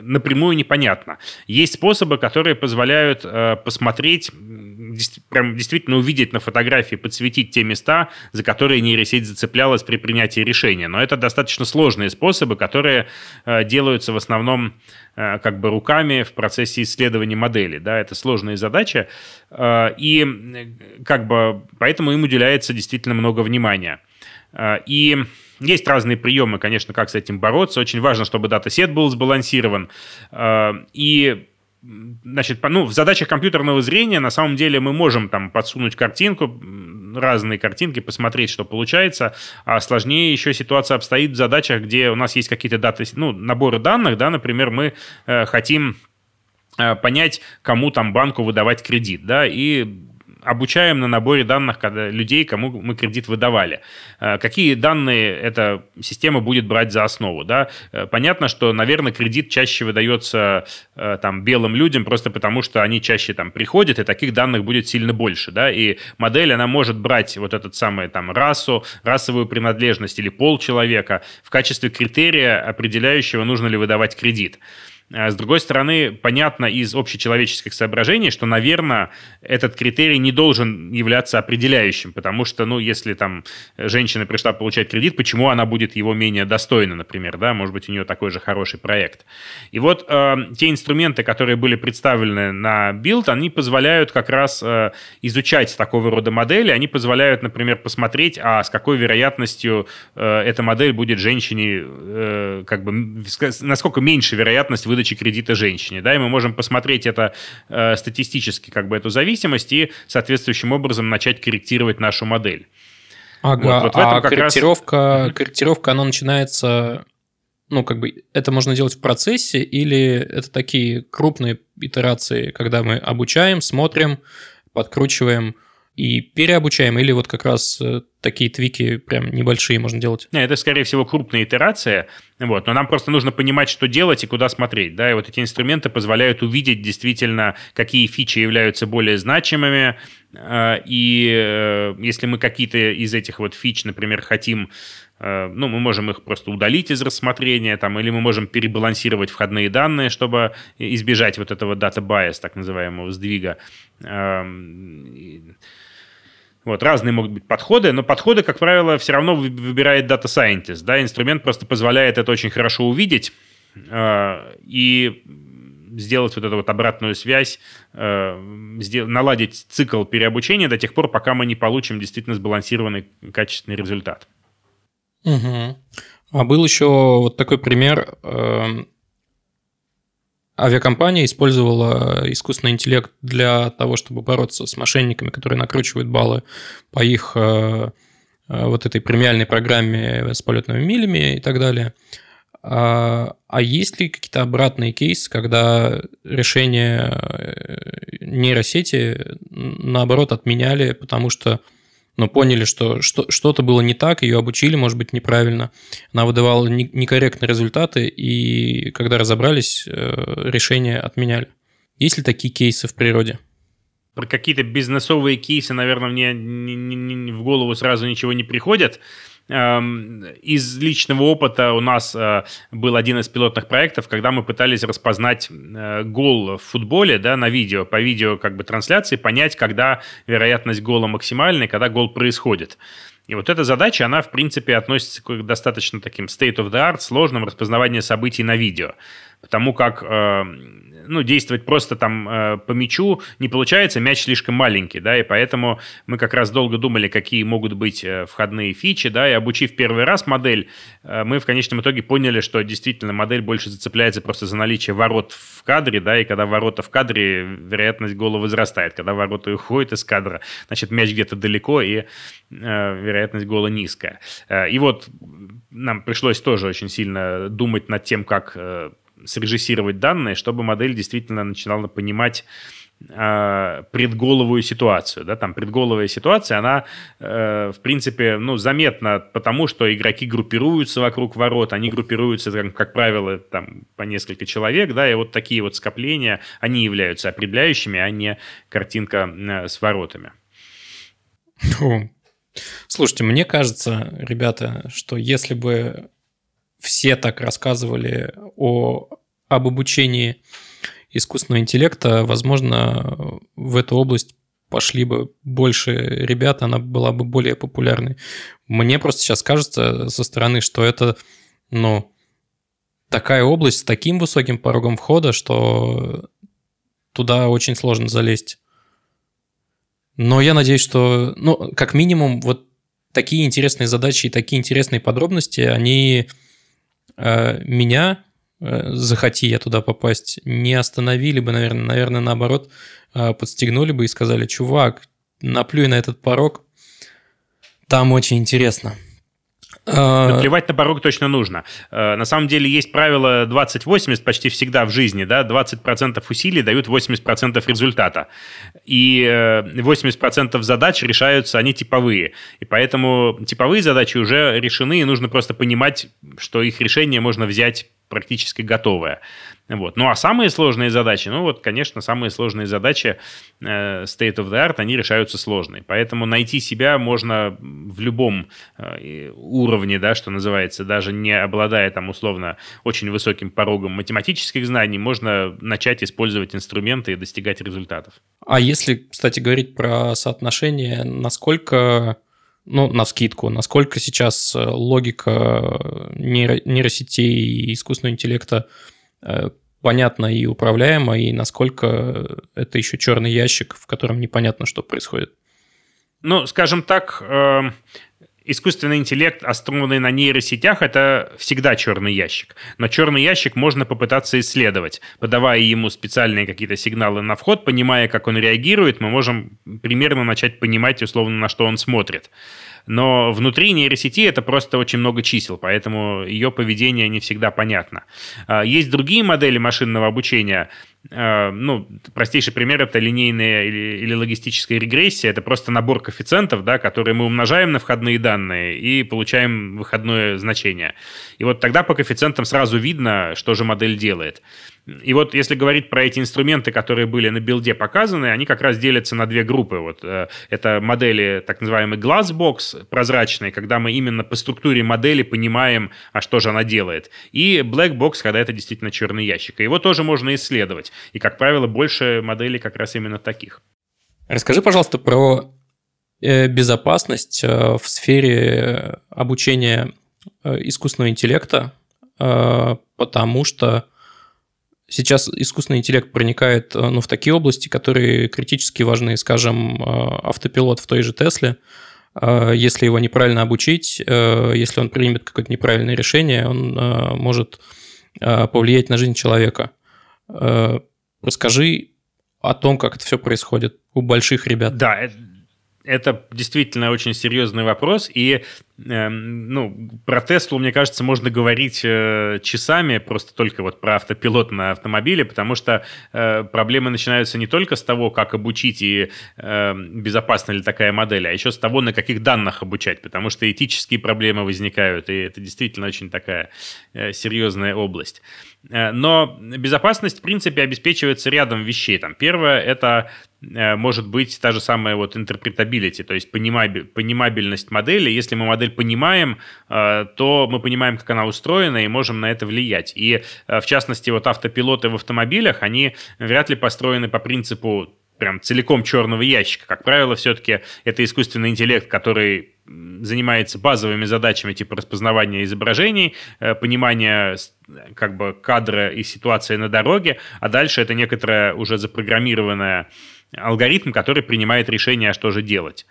Speaker 2: напрямую непонятно. Есть способы, которые позволяют э, посмотреть прям действительно увидеть на фотографии, подсветить те места, за которые нейросеть зацеплялась при принятии решения. Но это достаточно сложные способы, которые э, делаются в основном э, как бы руками в процессе исследования модели. Да, это сложные задачи, э, и как бы поэтому им уделяется действительно много внимания. И есть разные приемы, конечно, как с этим бороться. Очень важно, чтобы датасет был сбалансирован. И Значит, ну, в задачах компьютерного зрения на самом деле мы можем там подсунуть картинку, разные картинки, посмотреть, что получается, а сложнее еще ситуация обстоит в задачах, где у нас есть какие-то даты, ну, наборы данных, да, например, мы э, хотим э, понять, кому там банку выдавать кредит, да, и обучаем на наборе данных когда, людей, кому мы кредит выдавали. Э, какие данные эта система будет брать за основу? Да? Э, понятно, что, наверное, кредит чаще выдается э, там, белым людям просто потому, что они чаще там приходят, и таких данных будет сильно больше. Да? И модель, она может брать вот этот самый там расу, расовую принадлежность или пол человека в качестве критерия, определяющего, нужно ли выдавать кредит. А с другой стороны, понятно из общечеловеческих соображений, что, наверное, этот критерий не должен являться определяющим, потому что, ну, если там женщина пришла получать кредит, почему она будет его менее достойна, например, да, может быть, у нее такой же хороший проект. И вот э, те инструменты, которые были представлены на Build, они позволяют как раз э, изучать такого рода модели, они позволяют, например, посмотреть, а с какой вероятностью э, эта модель будет женщине, э, как бы, насколько меньше вероятность выдать выдачи кредита женщине. Да, и мы можем посмотреть это э, статистически, как бы эту зависимость, и соответствующим образом начать корректировать нашу модель.
Speaker 1: Ага, вот, вот а корректировка, раз... корректировка, она начинается, ну, как бы, это можно делать в процессе, или это такие крупные итерации, когда мы обучаем, смотрим, подкручиваем, и переобучаем, или вот как раз э, такие твики прям небольшие можно делать?
Speaker 2: Не, это, скорее всего, крупная итерация, вот, но нам просто нужно понимать, что делать и куда смотреть, да, и вот эти инструменты позволяют увидеть действительно, какие фичи являются более значимыми, э, и э, если мы какие-то из этих вот фич, например, хотим ну, мы можем их просто удалить из рассмотрения, там, или мы можем перебалансировать входные данные, чтобы избежать вот этого data bias, так называемого сдвига. Эм, вот, разные могут быть подходы, но подходы, как правило, все равно выбирает Data Scientist. Да? Инструмент просто позволяет это очень хорошо увидеть э, и сделать вот эту вот обратную связь, э, наладить цикл переобучения до тех пор, пока мы не получим действительно сбалансированный качественный результат.
Speaker 1: Угу. А был еще вот такой пример. Э, авиакомпания использовала искусственный интеллект для того, чтобы бороться с мошенниками, которые накручивают баллы по их э, э, вот этой премиальной программе с полетными милями и так далее. А, а есть ли какие-то обратные кейсы, когда решения э, нейросети наоборот отменяли, потому что но поняли, что что-то было не так, ее обучили, может быть, неправильно, она выдавала некорректные результаты, и когда разобрались, э, решения отменяли. Есть ли такие кейсы в природе?
Speaker 2: Про какие-то бизнесовые кейсы, наверное, мне в голову сразу ничего не приходит. Эм, из личного опыта у нас э, был один из пилотных проектов, когда мы пытались распознать э, гол в футболе да, на видео, по видео как бы трансляции, понять, когда вероятность гола максимальная, когда гол происходит. И вот эта задача, она, в принципе, относится к достаточно таким state of the art, сложным распознаванием событий на видео. Потому как э, ну, действовать просто там э, по мячу не получается, мяч слишком маленький, да, и поэтому мы как раз долго думали, какие могут быть э, входные фичи, да, и обучив первый раз модель, э, мы в конечном итоге поняли, что действительно модель больше зацепляется просто за наличие ворот в кадре, да, и когда ворота в кадре, вероятность гола возрастает, когда ворота уходят из кадра, значит, мяч где-то далеко, и э, вероятность гола низкая. Э, и вот нам пришлось тоже очень сильно думать над тем, как э, срежиссировать данные, чтобы модель действительно начинала понимать э, предголовую ситуацию. Да? Там предголовая ситуация, она, э, в принципе, ну, заметна потому, что игроки группируются вокруг ворот, они группируются, как, как правило, там, по несколько человек, да, и вот такие вот скопления, они являются определяющими, а не картинка э, с воротами.
Speaker 1: Слушайте, мне кажется, ребята, что если бы все так рассказывали о, об обучении искусственного интеллекта, возможно, в эту область пошли бы больше ребят, она была бы более популярной. Мне просто сейчас кажется со стороны, что это, ну, такая область с таким высоким порогом входа, что туда очень сложно залезть. Но я надеюсь, что, ну, как минимум, вот такие интересные задачи и такие интересные подробности, они меня, э, захоти я туда попасть, не остановили бы, наверное, наверное, наоборот, э, подстегнули бы и сказали, чувак, наплюй на этот порог, там очень интересно.
Speaker 2: Но плевать на порог точно нужно. На самом деле есть правило 20-80 почти всегда в жизни. Да? 20% усилий дают 80% результата. И 80% задач решаются, они типовые. И поэтому типовые задачи уже решены, и нужно просто понимать, что их решение можно взять практически готовая. Вот. Ну а самые сложные задачи, ну вот, конечно, самые сложные задачи э, state of the art, они решаются сложные. Поэтому найти себя можно в любом э, уровне, да, что называется, даже не обладая там условно очень высоким порогом математических знаний, можно начать использовать инструменты и достигать результатов.
Speaker 1: А если, кстати, говорить про соотношение, насколько ну, на скидку, насколько сейчас э, логика нейросетей и искусственного интеллекта Э, понятно и управляемо, и насколько это еще черный ящик, в котором непонятно, что происходит.
Speaker 2: Ну, скажем так, э, искусственный интеллект, основанный на нейросетях, это всегда черный ящик. Но черный ящик можно попытаться исследовать. Подавая ему специальные какие-то сигналы на вход, понимая, как он реагирует, мы можем примерно начать понимать, условно, на что он смотрит. Но внутри нейросети это просто очень много чисел, поэтому ее поведение не всегда понятно. А, есть другие модели машинного обучения, ну, простейший пример – это линейная или, или логистическая регрессия. Это просто набор коэффициентов, да, которые мы умножаем на входные данные и получаем выходное значение. И вот тогда по коэффициентам сразу видно, что же модель делает. И вот если говорить про эти инструменты, которые были на билде показаны, они как раз делятся на две группы. Вот, э, это модели так называемый glassbox прозрачные, когда мы именно по структуре модели понимаем, а что же она делает. И black box, когда это действительно черный ящик. И его тоже можно исследовать. И, как правило, больше моделей как раз именно таких.
Speaker 1: Расскажи, пожалуйста, про э, безопасность э, в сфере обучения искусственного интеллекта, потому что сейчас искусственный интеллект проникает э, ну, в такие области, которые критически важны, скажем, э, автопилот в той же Тесле. Э, если его неправильно обучить, если он примет какое-то неправильное решение, он может повлиять на жизнь человека. Расскажи о том, как это все происходит у больших ребят.
Speaker 2: Да, это действительно очень серьезный вопрос, и э, ну, про Теслу, мне кажется, можно говорить э, часами, просто только вот про автопилот на автомобиле, потому что э, проблемы начинаются не только с того, как обучить и э, безопасна ли такая модель, а еще с того, на каких данных обучать, потому что этические проблемы возникают, и это действительно очень такая э, серьезная область. Но безопасность, в принципе, обеспечивается рядом вещей. Там, первое – это может быть та же самая вот интерпретабилити, то есть понимабельность модели. Если мы модель понимаем, э, то мы понимаем, как она устроена, и можем на это влиять. И, в частности, вот автопилоты в автомобилях, они вряд ли построены по принципу прям целиком черного ящика. Как правило, все-таки это искусственный интеллект, который занимается базовыми задачами типа распознавания изображений, э, понимания как бы кадра и ситуации на дороге, а дальше это некоторая уже запрограммированная алгоритм, который принимает решение, что же делать.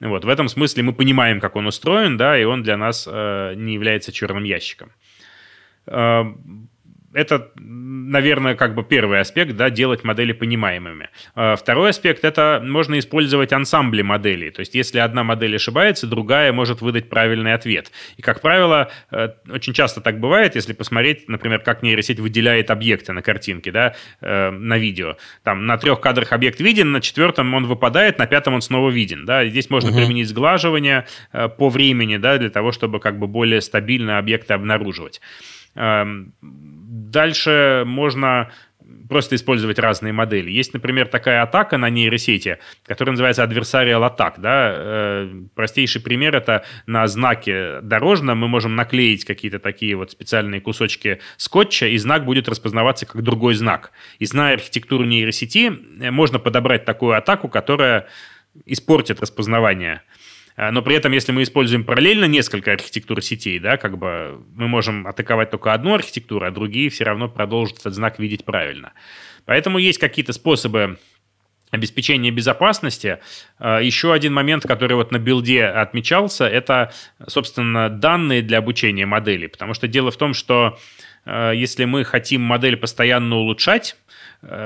Speaker 2: Вот, в этом смысле мы понимаем, как он устроен, да, и он для нас э, не является черным ящиком. Э, это, наверное, как бы первый аспект, да, делать модели понимаемыми. А, второй аспект – это можно использовать ансамбли моделей. То есть, если одна модель ошибается, другая может выдать правильный ответ. И, как правило, э, очень часто так бывает, если посмотреть, например, как нейросеть выделяет объекты на картинке, да, э, на видео. Там на трех кадрах объект виден, на четвертом он выпадает, на пятом он снова виден. Да. Здесь можно угу. применить сглаживание э, по времени, да, для того, чтобы как бы более стабильно объекты обнаруживать. Эм, дальше можно просто использовать разные модели. Есть, например, такая атака на нейросети, которая называется adversarial attack. Да? Э, простейший пример – это на знаке дорожном мы можем наклеить какие-то такие вот специальные кусочки скотча, и знак будет распознаваться как другой знак. И зная архитектуру нейросети, э, можно подобрать такую атаку, которая испортит распознавание – но при этом, если мы используем параллельно несколько архитектур сетей, да, как бы мы можем атаковать только одну архитектуру, а другие все равно продолжат этот знак видеть правильно. Поэтому есть какие-то способы обеспечения безопасности. А, еще один момент, который вот на билде отмечался, это, собственно, данные для обучения моделей. Потому что дело в том, что а, если мы хотим модель постоянно улучшать, Э,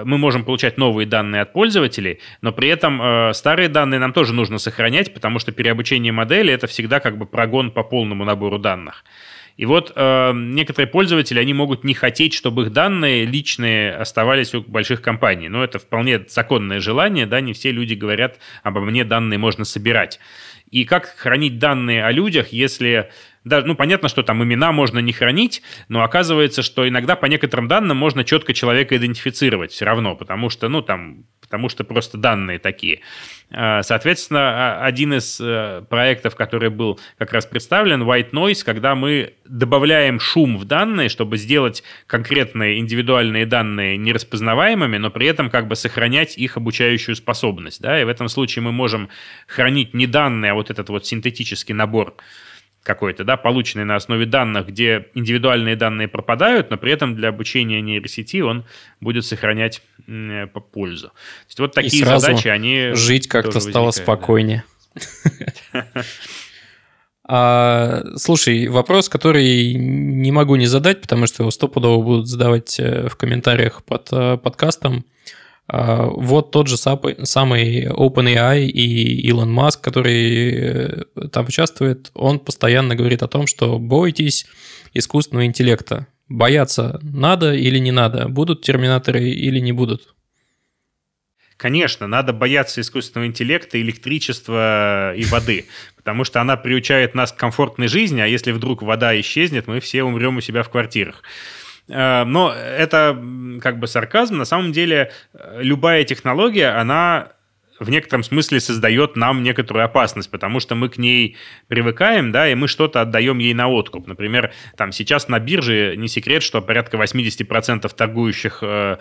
Speaker 2: мы можем получать новые данные от пользователей, но при этом э, старые данные нам тоже нужно сохранять, потому что переобучение модели это всегда как бы прогон по полному набору данных. И вот э, некоторые пользователи, они могут не хотеть, чтобы их данные личные оставались у больших компаний. Но это вполне законное желание, да, не все люди говорят, обо мне данные можно собирать. И как хранить данные о людях, если да, ну, понятно, что там имена можно не хранить, но оказывается, что иногда по некоторым данным можно четко человека идентифицировать все равно, потому что, ну, там, потому что просто данные такие. А, соответственно, один из э, проектов, который был как раз представлен, White Noise, когда мы добавляем шум в данные, чтобы сделать конкретные индивидуальные данные нераспознаваемыми, но при этом как бы сохранять их обучающую способность. Да? И в этом случае мы можем хранить не данные, а вот этот вот синтетический набор какой-то, да, полученный на основе данных, где индивидуальные данные пропадают, но при этом для обучения нейросети он будет сохранять э, по пользу. То есть вот такие задачи, они...
Speaker 1: жить как-то стало спокойнее. А, слушай, вопрос, который не могу не задать, потому что его стопудово будут задавать э, в комментариях под э, подкастом. А, вот тот же самый OpenAI и Илон Маск, который э, там участвует, он постоянно говорит о том, что бойтесь искусственного интеллекта. Бояться надо или не надо? Будут терминаторы или не будут?
Speaker 2: Конечно, надо бояться искусственного интеллекта, электричества и воды, потому что она приучает нас к комфортной жизни, а если вдруг вода исчезнет, мы все умрем у себя в квартирах. Э, но это как бы сарказм. На самом деле э, любая технология, она в некотором смысле создает нам некоторую опасность, потому что мы к ней привыкаем, да, и мы что-то отдаем ей на откуп. Например, там сейчас на бирже не секрет, что порядка 80% торгующих э,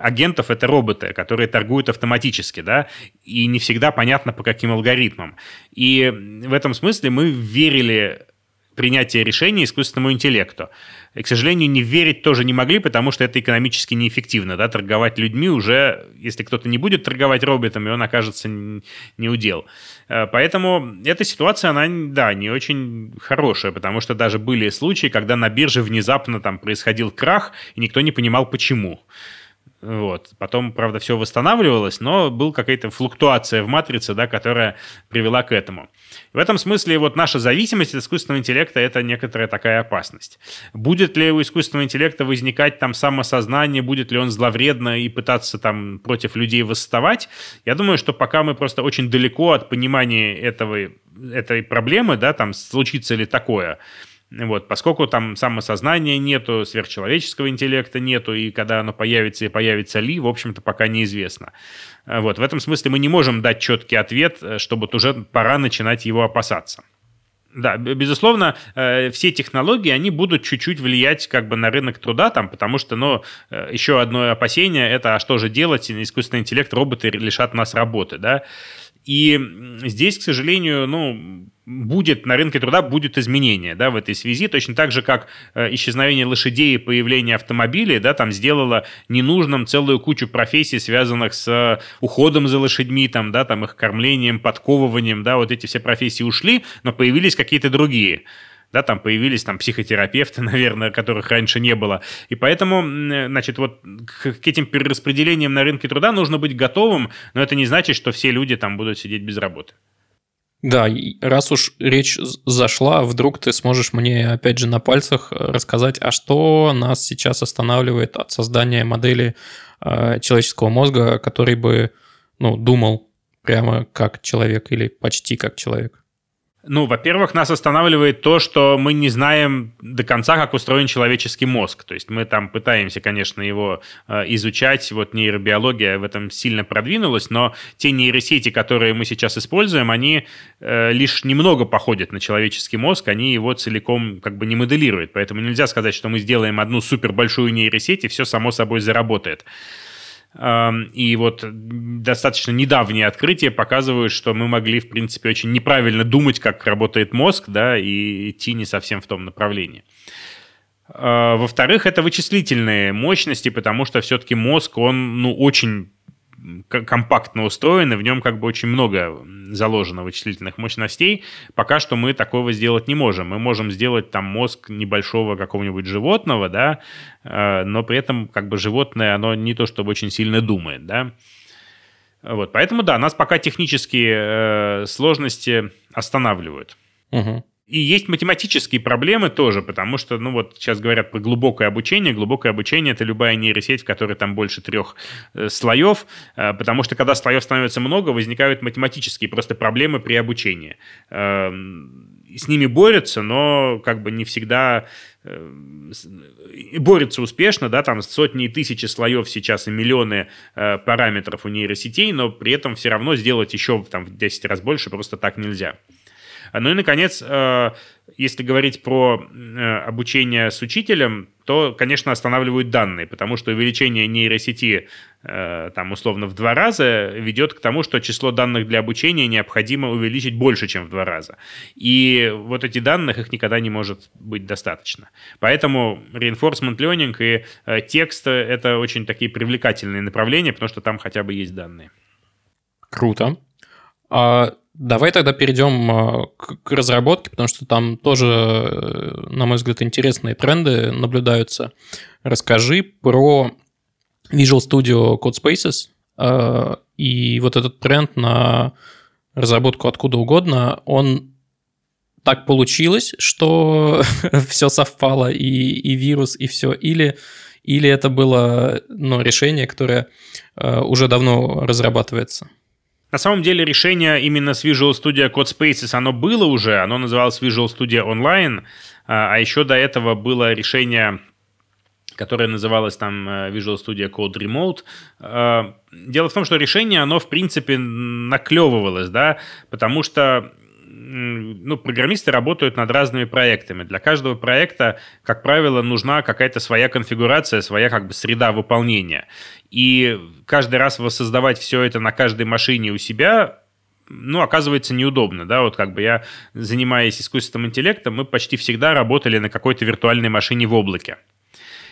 Speaker 2: агентов это роботы, которые торгуют автоматически, да, и не всегда понятно по каким алгоритмам. И в этом смысле мы верили принятие решений искусственному интеллекту. И, к сожалению, не верить тоже не могли, потому что это экономически неэффективно. Да? Торговать людьми уже, если кто-то не будет торговать роботами, он окажется не удел. Э, поэтому эта ситуация, она, да, не очень хорошая, потому что даже были случаи, когда на бирже внезапно там происходил крах, и никто не понимал, почему. Вот. Потом, правда, все восстанавливалось, но была какая-то флуктуация в матрице, да, которая привела к этому. В этом смысле вот наша зависимость от искусственного интеллекта – это некоторая такая опасность. Будет ли у искусственного интеллекта возникать там самосознание, будет ли он зловредно и пытаться там против людей восставать? Я думаю, что пока мы просто очень далеко от понимания этого, этой проблемы, да, там случится ли такое – вот, поскольку там самосознания нету, сверхчеловеческого интеллекта нету, и когда оно появится и появится ли, в общем-то, пока неизвестно. Вот, в этом смысле мы не можем дать четкий ответ, э, чтобы уже пора начинать его опасаться. Да, безусловно, э, все технологии, они будут чуть-чуть влиять как бы на рынок труда, там, потому что, ну, э, еще одно опасение, это а что же делать, искусственный интеллект, роботы лишат нас работы, да, и здесь, к сожалению, ну, будет на рынке труда будет изменение да, в этой связи, точно так же, как э, исчезновение лошадей и появление автомобилей да, там сделало ненужным целую кучу профессий, связанных с уходом за лошадьми, там, да, там, их кормлением, подковыванием, да, вот эти все профессии ушли, но появились какие-то другие да, там появились там психотерапевты, наверное, которых раньше не было. И поэтому, значит, вот к, этим перераспределениям на рынке труда нужно быть готовым, но это не значит, что все люди там будут сидеть без работы.
Speaker 1: Да, раз уж речь зашла, вдруг ты сможешь мне, опять же, на пальцах рассказать, а что нас сейчас останавливает от создания модели э, человеческого мозга, который бы, ну, думал прямо как человек или почти как человек?
Speaker 2: Ну, во-первых, нас останавливает то, что мы не знаем до конца, как устроен человеческий мозг. То есть мы там пытаемся, конечно, его э, изучать. Вот нейробиология в этом сильно продвинулась, но те нейросети, которые мы сейчас используем, они э, лишь немного походят на человеческий мозг, они его целиком как бы не моделируют. Поэтому нельзя сказать, что мы сделаем одну супер большую нейросеть, и все само собой заработает. И вот достаточно недавние открытия показывают, что мы могли, в принципе, очень неправильно думать, как работает мозг, да, и идти не совсем в том направлении. А, во-вторых, это вычислительные мощности, потому что все-таки мозг, он ну, очень компактно устроен, и в нем как бы очень много заложено вычислительных мощностей. Пока что мы такого сделать не можем. Мы можем сделать там мозг небольшого какого-нибудь животного, да, э, но при этом как бы животное, оно не то чтобы очень сильно думает, да. Вот, поэтому, да, нас пока технические э, сложности останавливают.
Speaker 1: Угу.
Speaker 2: И есть математические проблемы тоже, потому что, ну вот сейчас говорят про глубокое обучение. Глубокое обучение – это любая нейросеть, в которой там больше трех э, слоев, э, потому что когда слоев становится много, возникают математические просто проблемы при обучении. Э, с ними борются, но как бы не всегда э, борются успешно, да, там сотни и тысячи слоев сейчас и миллионы э, параметров у нейросетей, но при этом все равно сделать еще там в 10 раз больше просто так нельзя. Ну и, наконец, э, если говорить про э, обучение с учителем, то, конечно, останавливают данные, потому что увеличение нейросети э, там условно в два раза ведет к тому, что число данных для обучения необходимо увеличить больше, чем в два раза. И вот эти данных, их никогда не может быть достаточно. Поэтому reinforcement learning и текст — это очень такие привлекательные направления, потому что там хотя бы есть данные.
Speaker 1: Круто. А Давай тогда перейдем а, к разработке, потому что там тоже, э, на мой взгляд, интересные тренды наблюдаются. Расскажи про Visual Studio Codespaces а, и вот этот тренд на разработку откуда угодно, он так получилось, что все совпало, и, и вирус, и все, или, или это было ну, решение, которое э, уже давно разрабатывается?
Speaker 2: На самом деле решение именно с Visual Studio Codespaces, оно было уже, оно называлось Visual Studio Online, а, а еще до этого было решение которое называлось там э, Visual Studio Code Remote. А, дело в том, что решение, оно, в принципе, наклевывалось, да, потому что ну, программисты работают над разными проектами. Для каждого проекта, как правило, нужна какая-то своя конфигурация, своя как бы среда выполнения. И каждый раз воссоздавать все это на каждой машине у себя ну, оказывается неудобно, да, вот как бы я, занимаясь искусственным интеллектом, мы почти всегда работали на какой-то виртуальной машине в облаке.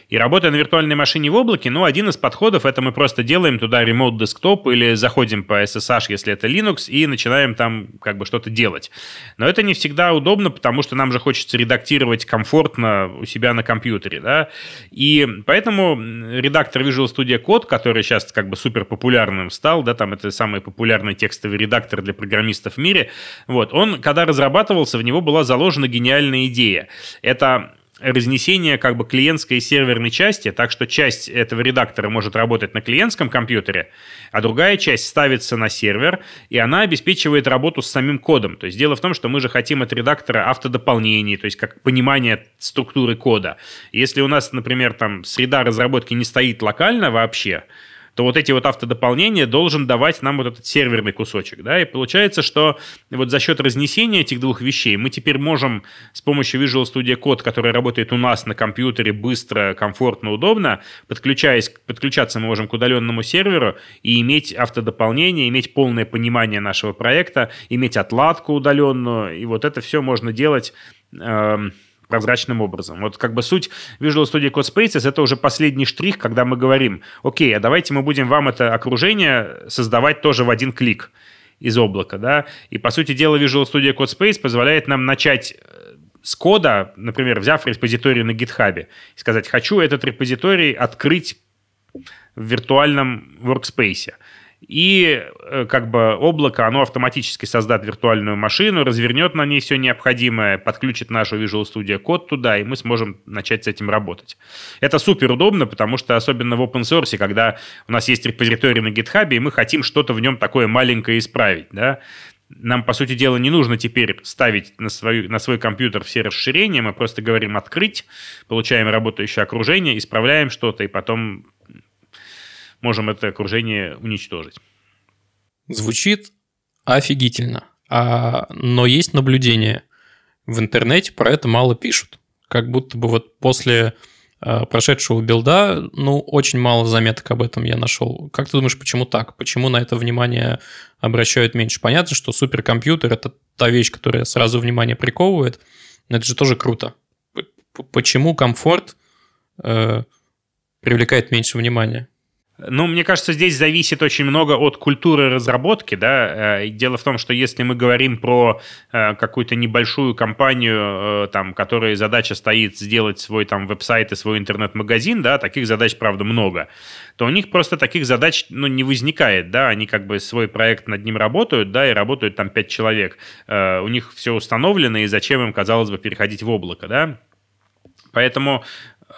Speaker 2: И работая на виртуальной машине в облаке, ну, один из подходов это мы просто делаем туда remote desktop или заходим по SSH, если это Linux, и начинаем там как бы что-то делать. Но это не всегда удобно, потому что нам же хочется редактировать комфортно у себя на компьютере, да. И поэтому редактор Visual Studio Code, который сейчас как бы супер популярным стал, да, там это самый популярный текстовый редактор для программистов в мире, вот, он, когда разрабатывался, в него была заложена гениальная идея. Это разнесение как бы клиентской и серверной части, так что часть этого редактора может работать на клиентском компьютере, а другая часть ставится на сервер, и она обеспечивает работу с самим кодом. То есть дело в том, что мы же хотим от редактора автодополнений, то есть как понимание структуры кода. Если у нас, например, там среда разработки не стоит локально вообще, то вот эти вот автодополнения должен давать нам вот этот серверный кусочек, да, и получается, что вот за счет разнесения этих двух вещей мы теперь можем с помощью Visual Studio Code, который работает у нас на компьютере быстро, комфортно, удобно, подключаясь, подключаться мы можем к удаленному серверу и иметь автодополнение, иметь полное понимание нашего проекта, иметь отладку удаленную, и вот это все можно делать э, прозрачным образом. Вот как бы суть Visual Studio Code Spaces — это уже последний штрих, когда мы говорим, окей, а давайте мы будем вам это окружение создавать тоже в один клик из облака, да, и, по сути дела, Visual Studio Code Space позволяет нам начать э, с кода, например, взяв репозиторий на и сказать, хочу этот репозиторий открыть в виртуальном workspace. И э, как бы облако, оно автоматически создаст виртуальную машину, развернет на ней все необходимое, подключит нашу Visual Studio код туда, и мы сможем начать с этим работать. Это супер удобно, потому что особенно в open source, когда у нас есть репозиторий на GitHub, и мы хотим что-то в нем такое маленькое исправить, да, нам, по сути дела, не нужно теперь ставить на, свою, на свой компьютер все расширения, мы просто говорим «открыть», получаем работающее окружение, исправляем что-то, и потом можем это окружение уничтожить.
Speaker 1: Звучит офигительно. А, но есть наблюдение. В интернете про это мало пишут. Как будто бы вот после а, прошедшего билда, ну, очень мало заметок об этом я нашел. Как ты думаешь, почему так? Почему на это внимание обращают меньше? Понятно, что суперкомпьютер – это та вещь, которая сразу внимание приковывает, но это же тоже круто. Почему комфорт э, привлекает меньше внимания?
Speaker 2: Ну, мне кажется, здесь зависит очень много от культуры разработки, да. Э, дело в том, что если мы говорим про э, какую-то небольшую компанию, э, там, которой задача стоит сделать свой там веб-сайт и свой интернет-магазин, да, таких задач, правда, много, то у них просто таких задач, ну, не возникает, да, они как бы свой проект над ним работают, да, и работают там пять человек. У них все установлено, и зачем им, казалось бы, переходить в облако, да. Поэтому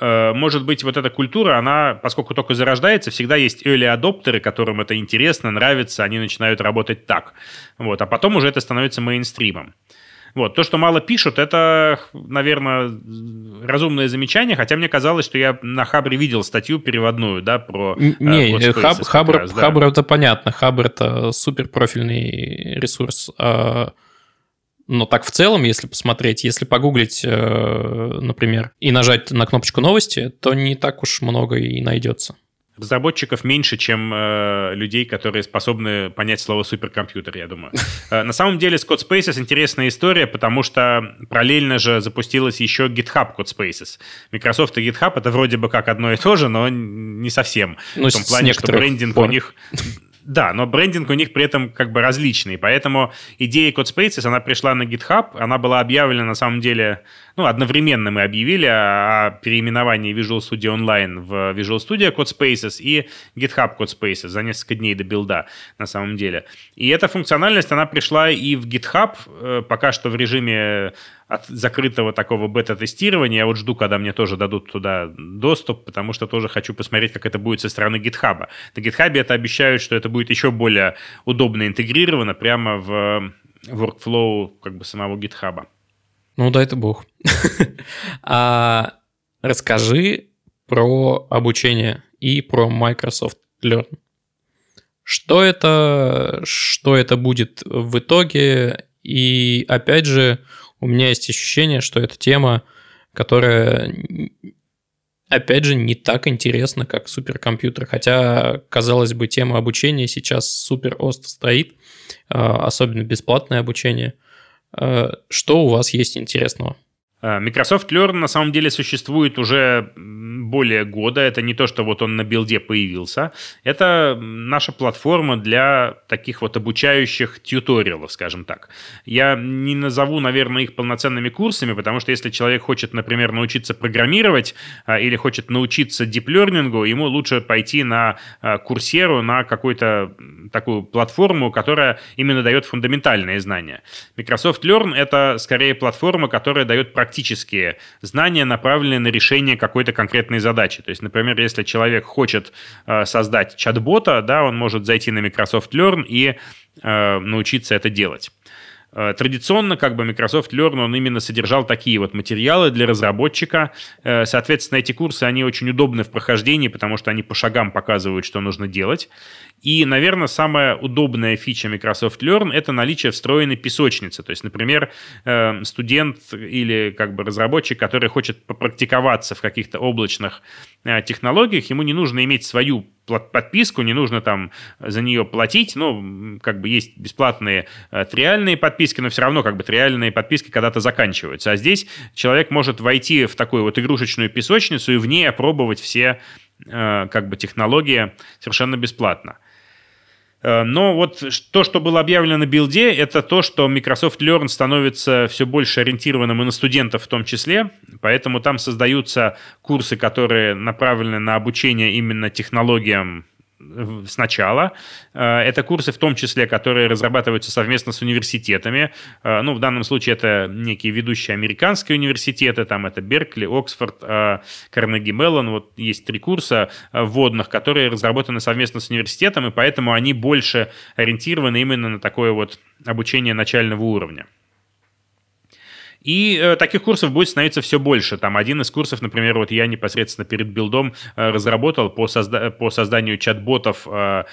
Speaker 2: может быть, вот эта культура, она, поскольку только зарождается, всегда есть early адоптеры, которым это интересно, нравится, они начинают работать так. Вот, а потом уже это становится мейнстримом. Вот. То, что мало пишут, это, наверное, разумное замечание, хотя мне казалось, что я на Хабре видел статью переводную, да, про...
Speaker 1: Э, не, э, Хаб, Хабр, раз, да. Хабр это понятно, Хабр это суперпрофильный ресурс, а но так в целом, если посмотреть, если погуглить, э, например, и нажать на кнопочку новости, то не так уж много и найдется.
Speaker 2: Разработчиков меньше, чем э, людей, которые способны понять слово суперкомпьютер, я думаю. Э, на самом деле с CodeSpaces интересная история, потому что параллельно же запустилась еще GitHub CodeSpaces. Microsoft и GitHub это вроде бы как одно и то же, но не совсем.
Speaker 1: Ну, в том плане, что брендинг пор. у них
Speaker 2: да, но брендинг у них при этом как бы различный, поэтому идея CodeSpaces, она пришла на GitHub, она была объявлена на самом деле, ну, одновременно мы объявили о переименовании Visual Studio Online в Visual Studio CodeSpaces и GitHub CodeSpaces за несколько дней до билда на самом деле. И эта функциональность, она пришла и в GitHub, э, пока что в режиме от закрытого такого бета-тестирования. Я вот жду, когда мне тоже дадут туда доступ, потому что тоже хочу посмотреть, как это будет со стороны GitHub. На GitHub это обещают, что это будет еще более удобно интегрировано прямо в workflow как бы самого GitHub.
Speaker 1: Ну, да, это бог. а, расскажи про обучение и про Microsoft Learn. Что это, что это будет в итоге? И опять же, у меня есть ощущение, что это тема, которая, опять же, не так интересна, как суперкомпьютер. Хотя, казалось бы, тема обучения сейчас супер остро стоит, а, особенно бесплатное обучение. А, что у вас есть интересного?
Speaker 2: А, Microsoft Learn на самом деле существует уже более года. Это не то, что вот он на билде появился. Это наша платформа для таких вот обучающих тьюториалов, скажем так. Я не назову, наверное, их полноценными курсами, потому что если человек хочет, например, научиться программировать а, или хочет научиться диплернингу, ему лучше пойти на а, курсеру, на какую-то такую платформу, которая именно дает фундаментальные знания. Microsoft Learn — это скорее платформа, которая дает практически практические знания, направленные на решение какой-то конкретной задачи. То есть, например, если человек хочет э, создать чат-бота, да, он может зайти на Microsoft Learn и э, научиться это делать. Э, традиционно как бы Microsoft Learn, он именно содержал такие вот материалы для разработчика. Соответственно, эти курсы, они очень удобны в прохождении, потому что они по шагам показывают, что нужно делать. И, наверное, самая удобная фича Microsoft Learn – это наличие встроенной песочницы. То есть, например, э, студент или как бы разработчик, который хочет попрактиковаться в каких-то облачных технологиях, ему не нужно иметь свою подписку, не нужно там за нее платить. Ну, как бы есть бесплатные э, триальные подписки, но все равно как бы триальные подписки когда-то заканчиваются. А здесь человек может войти в такую вот игрушечную песочницу и в ней опробовать все э, как бы технологии совершенно бесплатно. Э, но вот то, что было объявлено на билде, это то, что Microsoft Learn становится все больше ориентированным и на студентов в том числе, поэтому там создаются курсы, которые направлены на обучение именно технологиям сначала. Э, это курсы в том числе, которые разрабатываются совместно с университетами. Э, ну, в данном случае это некие ведущие американские университеты, там это Беркли, Оксфорд, э, Карнеги Меллон. Вот есть три курса вводных, которые разработаны совместно с университетом, и поэтому они больше ориентированы именно на такое вот обучение начального уровня. И э, таких курсов будет становиться все больше. Там один из курсов, например, вот я непосредственно перед билдом э, разработал по, созда- по созданию чат-ботов э,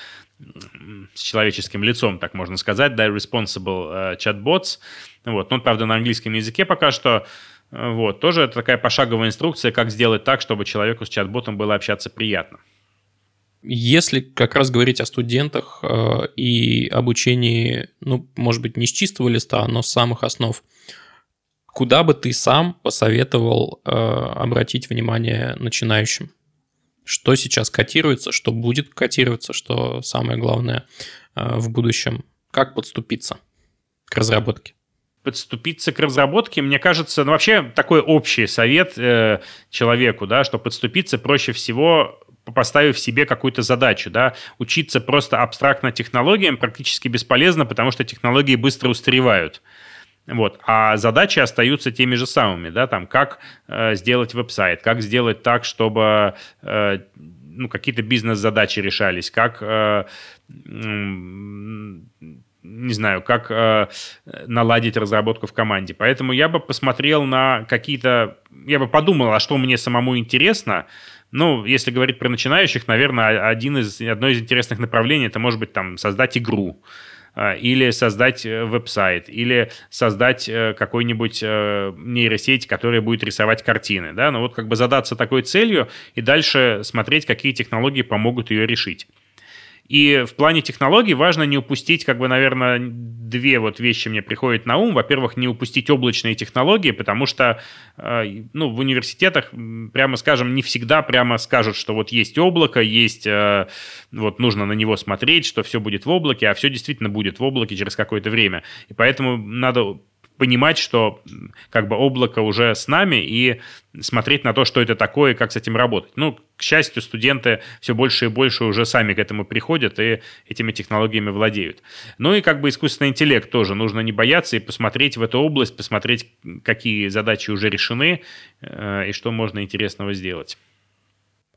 Speaker 2: с человеческим лицом, так можно сказать, да, responsible э, chatbots. Вот. Ну, правда, на английском языке пока что. Вот. Тоже это такая пошаговая инструкция, как сделать так, чтобы человеку с чат-ботом было общаться приятно.
Speaker 1: Если как раз говорить о студентах э, и обучении, ну, может быть, не с чистого листа, но с самых основ, Куда бы ты сам посоветовал э, обратить внимание начинающим? Что сейчас котируется, что будет котироваться, что самое главное э, в будущем. Как подступиться к разработке?
Speaker 2: подступиться к разработке, мне кажется, ну вообще такой общий совет э, человеку, да, что подступиться проще всего поставив себе какую-то задачу, да, учиться просто абстрактно технологиям практически бесполезно, потому что технологии быстро устаревают. Вот. А задачи остаются теми же самыми, да, там, как э, сделать веб-сайт, как сделать так, чтобы э, ну, какие-то бизнес-задачи решались, как э, не знаю, как э, наладить разработку в команде. Поэтому я бы посмотрел на какие-то... Я бы подумал, а что мне самому интересно. Ну, если говорить про начинающих, наверное, один из, одно из интересных направлений это может быть там создать игру или создать э, веб-сайт, или создать э, какой-нибудь нейросеть, которая будет рисовать картины. Да? Ну вот как бы задаться такой целью и дальше смотреть, какие технологии помогут ее решить. И в плане технологий важно не упустить, как бы, наверное, две вот вещи мне приходят на ум. Во-первых, не упустить облачные технологии, потому что э, ну, в университетах, прямо скажем, не всегда прямо скажут, что вот есть облако, есть, э, вот нужно на него смотреть, что все будет в облаке, а все действительно будет в облаке через какое-то время. И поэтому надо понимать, что как бы облако уже с нами и смотреть на то, что это такое и как с этим работать. Ну, к счастью, студенты все больше и больше уже сами к этому приходят и этими технологиями владеют. Ну и как бы искусственный интеллект тоже нужно не бояться и посмотреть в эту область, посмотреть, какие задачи уже решены э, и что можно интересного сделать.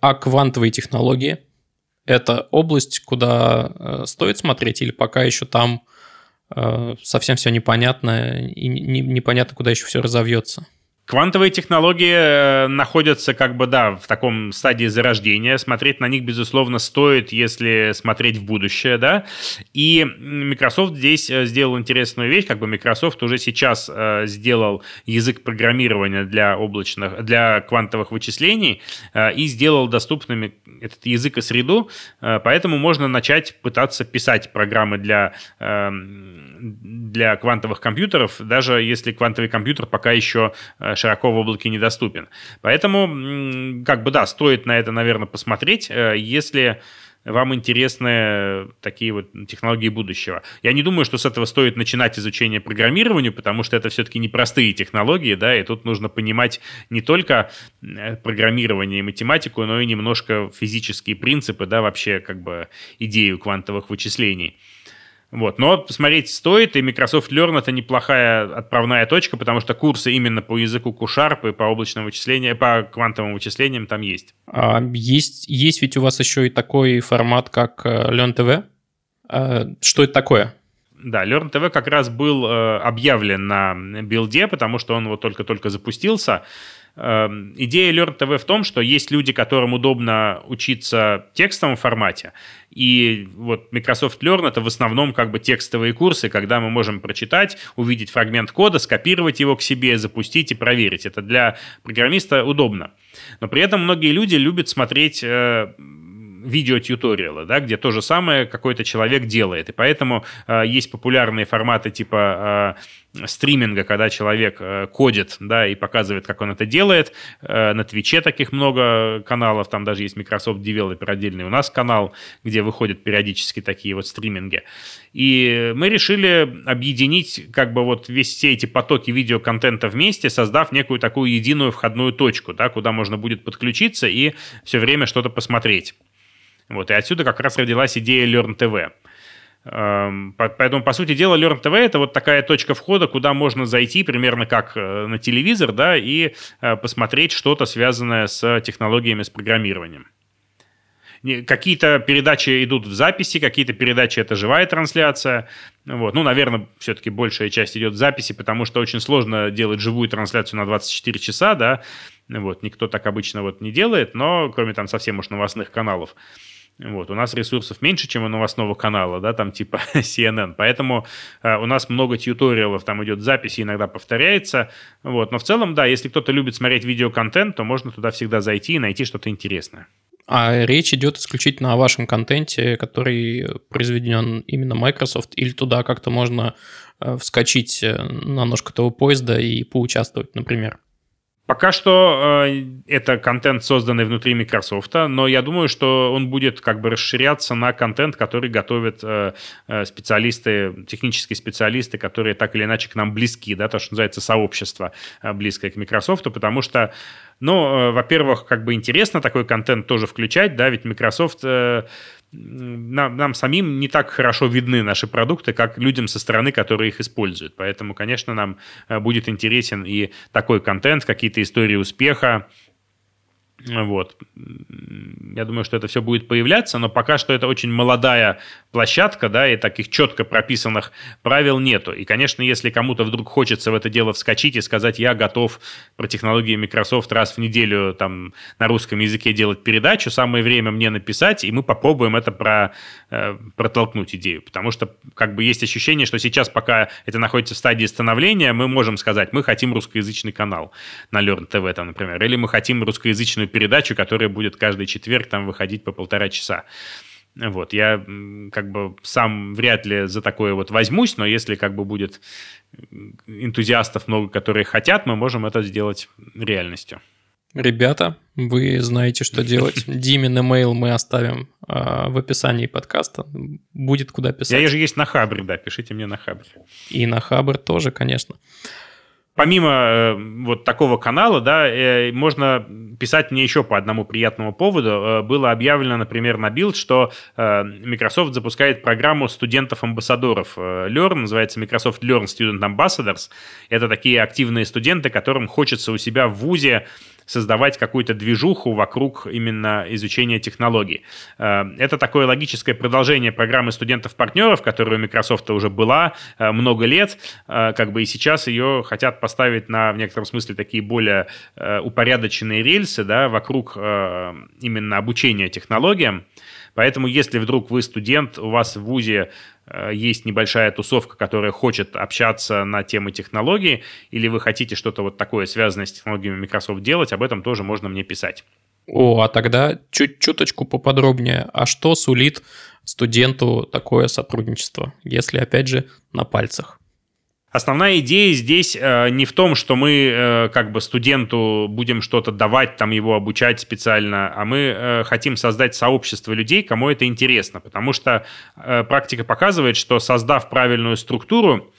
Speaker 1: А квантовые технологии? Это область, куда э, стоит смотреть или пока еще там совсем все непонятно, и непонятно, куда еще все разовьется.
Speaker 2: Квантовые технологии э, находятся как бы, да, в таком стадии зарождения. Смотреть на них, безусловно, стоит, если смотреть в будущее, да. И Microsoft здесь э, сделал интересную вещь, как бы Microsoft уже сейчас э, сделал язык программирования для облачных, для квантовых вычислений и сделал доступными этот язык и среду, поэтому можно начать пытаться писать программы для, для квантовых компьютеров, даже если квантовый компьютер пока еще широко в облаке недоступен. Поэтому, как бы да, стоит на это, наверное, посмотреть, э, если вам интересны такие вот технологии будущего. Я не думаю, что с этого стоит начинать изучение программирования, потому что это все-таки непростые технологии, да, и тут нужно понимать не только э, программирование и математику, но и немножко физические принципы, да, вообще как бы идею квантовых вычислений. Вот. Но посмотреть стоит, и Microsoft Learn это неплохая отправная точка, потому что курсы именно по языку Q-Sharp и по облачным вычислениям, по квантовым вычислениям там есть.
Speaker 1: А есть, есть ведь у вас еще и такой формат, как э, Learn TV. А, что это такое?
Speaker 2: Да, Learn TV как раз был э, объявлен на билде, потому что он вот только-только запустился. Эм, идея Learn TV в том, что есть люди, которым удобно учиться в текстовом формате, и вот Microsoft Learn это в основном как бы текстовые курсы, когда мы можем прочитать, увидеть фрагмент кода, скопировать его к себе, запустить и проверить. Это для программиста удобно. Но при этом многие люди любят смотреть видеотьюториалы, да, где то же самое какой-то человек делает. И поэтому э, есть популярные форматы типа э, стриминга, когда человек э, кодит, да, и показывает, как он это делает. Э, на Твиче таких много каналов, там даже есть Microsoft Developer отдельный у нас канал, где выходят периодически такие вот стриминги. И мы решили объединить как бы вот весь все эти потоки видеоконтента вместе, создав некую такую единую входную точку, да, куда можно будет подключиться и все время что-то посмотреть. Вот, и отсюда как раз родилась идея Learn TV. Эм, поэтому, по сути дела, Learn TV это вот такая точка входа, куда можно зайти примерно как э, на телевизор, да, и э, посмотреть что-то связанное с технологиями, с программированием. Какие-то передачи идут в записи, какие-то передачи это живая трансляция. Вот. Ну, наверное, все-таки большая часть идет в записи, потому что очень сложно делать живую трансляцию на 24 часа, да. Вот. Никто так обычно вот не делает, но кроме там совсем уж новостных каналов. Вот, у нас ресурсов меньше, чем у новостного канала, да, там типа CNN, поэтому э, у нас много тьюториалов, там идет запись, иногда повторяется, вот, но в целом, да, если кто-то любит смотреть видеоконтент, то можно туда всегда зайти и найти что-то интересное.
Speaker 1: А речь идет исключительно о вашем контенте, который произведен именно Microsoft, или туда как-то можно э, вскочить э, на ножку того поезда и поучаствовать, например?
Speaker 2: Пока что э, это контент, созданный внутри Microsoft, но я думаю, что он будет как бы расширяться на контент, который готовят э, э, специалисты, технические специалисты, которые так или иначе к нам близки, да, то, что называется сообщество э, близкое к Microsoft, потому что, ну, э, во-первых, как бы интересно такой контент тоже включать, да, ведь Microsoft э, нам, нам самим не так хорошо видны наши продукты, как людям со стороны, которые их используют. Поэтому, конечно, нам э, будет интересен и такой контент, какие-то истории успеха, вот. Я думаю, что это все будет появляться, но пока что это очень молодая площадка, да, и таких четко прописанных правил нету. И, конечно, если кому-то вдруг хочется в это дело вскочить и сказать, я готов про технологии Microsoft раз в неделю там на русском языке делать передачу, самое время мне написать, и мы попробуем это про, э, протолкнуть идею. Потому что как бы есть ощущение, что сейчас, пока это находится в стадии становления, мы можем сказать, мы хотим русскоязычный канал на Learn TV, там, например, или мы хотим русскоязычную передачу, которая будет каждый четверг там выходить по полтора часа. Вот, я как бы сам вряд ли за такое вот возьмусь, но если как бы будет энтузиастов много, которые хотят, мы можем это сделать реальностью.
Speaker 1: Ребята, вы знаете, что делать. Димин имейл мы оставим э, в описании подкаста. Будет куда писать.
Speaker 2: Я же есть на Хабре, да, пишите мне на Хабре.
Speaker 1: И на Хабр тоже, конечно
Speaker 2: помимо э, вот такого канала, да, э, можно писать мне еще по одному приятному поводу. Э, было объявлено, например, на Build, что Microsoft запускает программу студентов-амбассадоров Learn, называется Microsoft Learn Student Ambassadors. Это такие активные студенты, которым хочется у себя в ВУЗе создавать какую-то движуху вокруг именно изучения технологий. Э, это такое логическое продолжение программы студентов-партнеров, которая у Microsoft уже была э, много лет, э, как бы и сейчас ее хотят поставить на, в некотором смысле, такие более упорядоченные рельсы, да, вокруг именно обучения технологиям. Поэтому, если вдруг вы студент, у вас в ВУЗе Э, есть небольшая тусовка, которая хочет общаться на темы технологий, или вы хотите что-то вот такое, связанное с технологиями Microsoft делать, об этом тоже можно мне писать.
Speaker 1: О, а тогда чуть чуточку поподробнее. А что сулит студенту такое сотрудничество, если, опять же, на пальцах?
Speaker 2: Основная идея здесь э, не в том, что мы э, как бы студенту будем что-то давать, там его обучать специально, а мы э, хотим создать сообщество людей, кому это интересно, потому что э, практика показывает, что создав правильную структуру,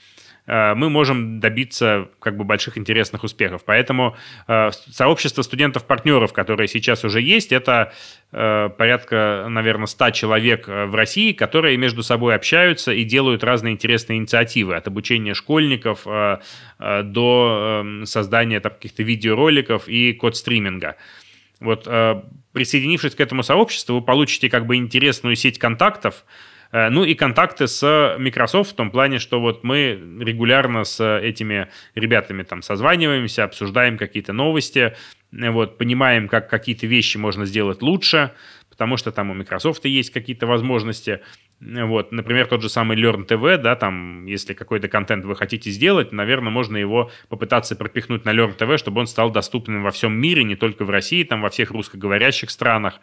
Speaker 2: мы можем добиться как бы больших интересных успехов. Поэтому э, сообщество студентов-партнеров, которое сейчас уже есть, это э, порядка, наверное, 100 человек в России, которые между собой общаются и делают разные интересные инициативы, от обучения школьников до эм, создания каких-то видеороликов и код-стриминга. Вот присоединившись к этому сообществу, вы получите как бы интересную сеть контактов, Э, ну и контакты с Microsoft в том плане, что вот мы регулярно с этими ребятами там созваниваемся, обсуждаем какие-то новости, э, вот, понимаем, как какие-то вещи можно сделать лучше, потому что там у Microsoft есть какие-то возможности. Вот, например, тот же самый Learn TV, да, там, если какой-то контент вы хотите сделать, наверное, можно его попытаться пропихнуть на Learn TV, чтобы он стал доступным во всем мире, не только в России, там, во всех русскоговорящих странах.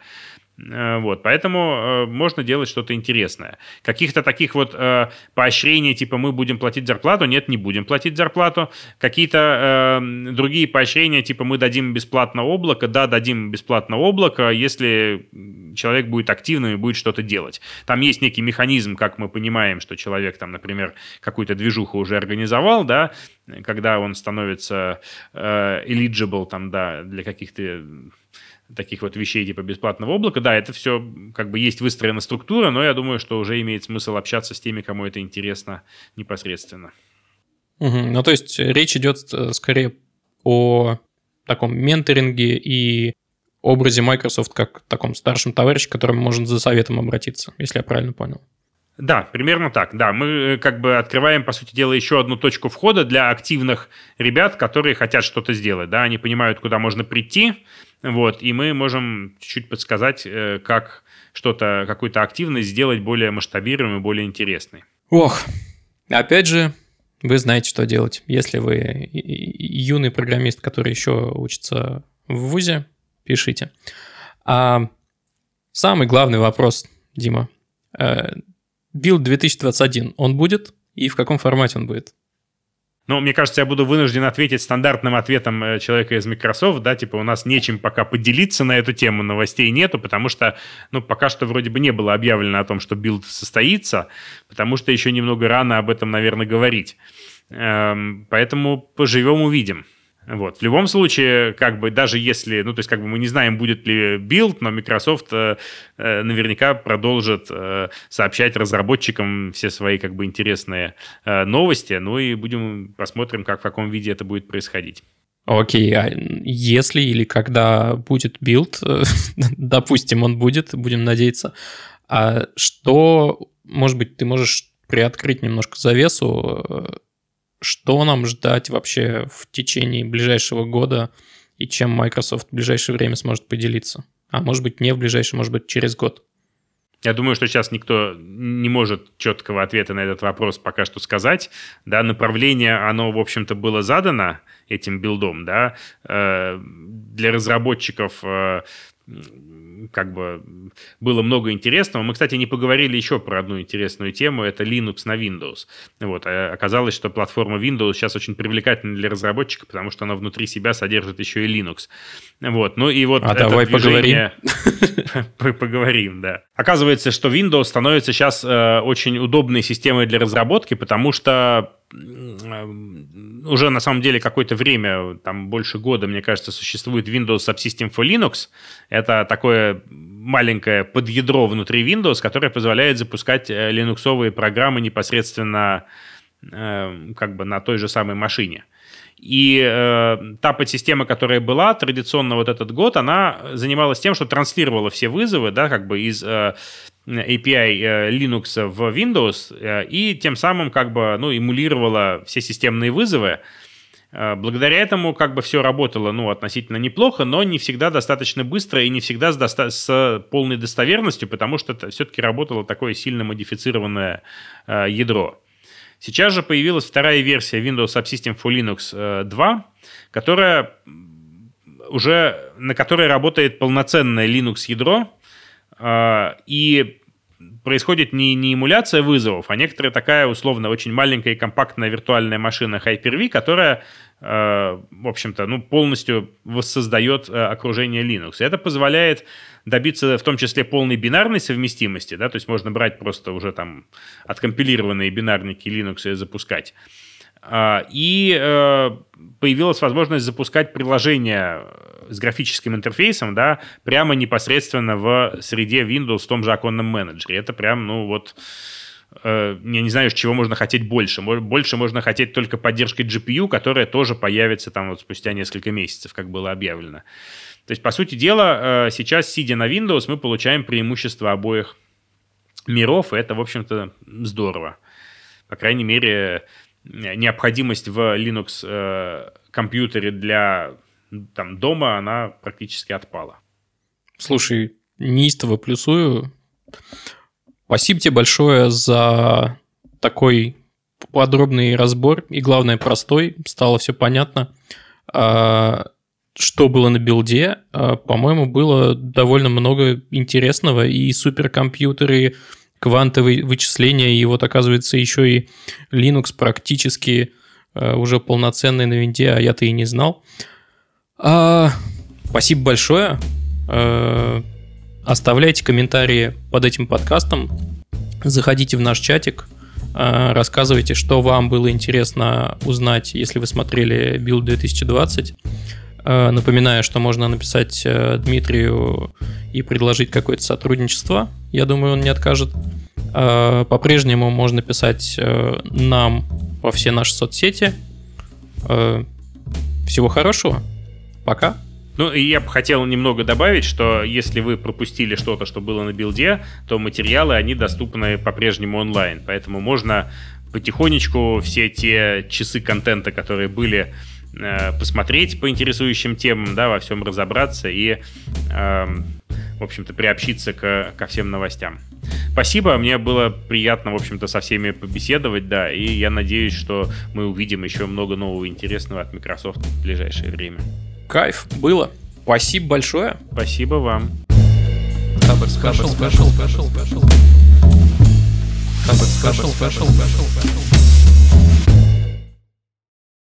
Speaker 2: Э, вот, поэтому э, можно делать что-то интересное. Каких-то таких вот э, поощрений, типа мы будем платить зарплату, нет, не будем платить зарплату. Какие-то э, другие поощрения, типа мы дадим бесплатно облако, да, дадим бесплатно облако, если человек будет активным и будет что-то делать. Там есть некий механизм, как мы понимаем, что человек там, например, какую-то движуху уже организовал, да, когда он становится э, eligible там, да, для каких-то таких вот вещей типа бесплатного облака. Да, это все как бы есть выстроена структура, но я думаю, что уже имеет смысл общаться с теми, кому это интересно непосредственно.
Speaker 1: Угу. Ну, то есть речь идет э, скорее о таком менторинге и образе Microsoft как таком старшем товарище, к которому можно за советом обратиться, если я правильно понял.
Speaker 2: Да, примерно так. Да, мы э, как бы открываем, по сути дела, еще одну точку входа для активных ребят, которые хотят что-то сделать. Да, они понимают, куда можно прийти, вот, и мы можем чуть-чуть подсказать, э, как что-то, какую-то активность сделать более масштабируемой, более интересной.
Speaker 1: Ох, опять же, вы знаете, что делать. Если вы юный программист, который еще учится в ВУЗе, пишите. А самый главный вопрос, Дима. Э, 2021, он будет? И в каком формате он будет?
Speaker 2: Ну, мне кажется, я буду вынужден ответить стандартным ответом э, человека из Microsoft, да, типа у нас нечем пока поделиться на эту тему, новостей нету, потому что, ну, пока что вроде бы не было объявлено о том, что Build состоится, потому что еще немного рано об этом, наверное, говорить. Эм, поэтому поживем, увидим. Вот. В любом случае, как бы даже если, ну, то есть, как бы мы не знаем, будет ли Build, но Microsoft э, э, наверняка продолжит э, сообщать разработчикам все свои, как бы, интересные э, новости, ну, и будем посмотрим, как в каком виде это будет происходить.
Speaker 1: Окей, а если или когда будет Build, допустим, он будет, будем надеяться, а что, может быть, ты можешь приоткрыть немножко завесу, э, что нам ждать вообще в течение ближайшего года и чем Microsoft в ближайшее время сможет поделиться? А может быть, не в ближайшее, может быть, через год.
Speaker 2: Я думаю, что сейчас никто не может четкого ответа на этот вопрос пока что сказать. Да, направление, оно, в общем-то, было задано этим билдом. Да. Э, для разработчиков э, как бы было много интересного. Мы, кстати, не поговорили еще про одну интересную тему, это Linux на Windows. Вот, а оказалось, что платформа Windows сейчас очень привлекательна для разработчика, потому что она внутри себя содержит еще и Linux. Вот, ну и вот
Speaker 1: а давай движение...
Speaker 2: поговорим. поговорим, да. Оказывается, что Windows становится сейчас э, очень удобной системой для разработки, потому что уже на самом деле какое-то время, там больше года, мне кажется, существует Windows Subsystem for Linux. Это такое маленькое подъядро внутри Windows, которое позволяет запускать э, линуксовые программы непосредственно э, как бы на той же самой машине. И э, та подсистема, которая была традиционно вот этот год, она занималась тем, что транслировала все вызовы, да, как бы из э, API э, Linux в Windows, э, и тем самым как бы, ну, эмулировала все системные вызовы. Э, благодаря этому как бы все работало, ну, относительно неплохо, но не всегда достаточно быстро и не всегда с, доста- с полной достоверностью, потому что это все-таки работало такое сильно модифицированное э, ядро. Сейчас же появилась вторая версия Windows Subsystem for Linux 2, которая уже, на которой работает полноценное Linux ядро, а, и происходит не, не эмуляция вызовов, а некоторая такая условно очень маленькая и компактная виртуальная машина Hyper-V, которая, э, в общем-то, ну, полностью воссоздает э, окружение Linux. И это позволяет добиться в том числе полной бинарной совместимости, да, то есть можно брать просто уже там откомпилированные бинарники Linux и запускать. А, и э, появилась возможность запускать приложения с графическим интерфейсом, да, прямо непосредственно в среде Windows в том же оконном менеджере. Это прям, ну вот, э, я не знаю, чего можно хотеть больше. Больше можно хотеть только поддержкой GPU, которая тоже появится там вот спустя несколько месяцев, как было объявлено. То есть, по сути дела, э, сейчас, сидя на Windows, мы получаем преимущество обоих миров, и это, в общем-то, здорово. По крайней мере, необходимость в Linux э, компьютере для там, дома, она практически отпала.
Speaker 1: Слушай, неистово плюсую. Спасибо тебе большое за такой подробный разбор и, главное, простой. Стало все понятно. А, что было на билде? А, по-моему, было довольно много интересного и суперкомпьютеры, квантовые вычисления, и вот оказывается еще и Linux практически э, уже полноценный на винде, а я-то и не знал. А, спасибо большое. А, оставляйте комментарии под этим подкастом. Заходите в наш чатик. А, рассказывайте, что вам было интересно узнать, если вы смотрели Build 2020. Напоминаю, что можно написать э, Дмитрию и предложить какое-то сотрудничество. Я думаю, он не откажет. Э, по-прежнему можно писать э, нам во все наши соцсети. Всего хорошего. Пока.
Speaker 2: Ну, и я бы хотел немного добавить, что если вы пропустили что-то, что было на билде, то материалы, они доступны по-прежнему онлайн. Поэтому можно потихонечку все те часы контента, которые были Э, посмотреть по интересующим темам, да, во всем разобраться и, э, в общем-то, приобщиться к, ко всем новостям. Спасибо, мне было приятно, в общем-то, со всеми побеседовать, да, и я надеюсь, что мы увидим еще много нового интересного от Microsoft в ближайшее время.
Speaker 1: Кайф, было. Спасибо большое.
Speaker 2: Спасибо вам.
Speaker 1: Хабр special, special, special, special. Хабр special, special, special, special.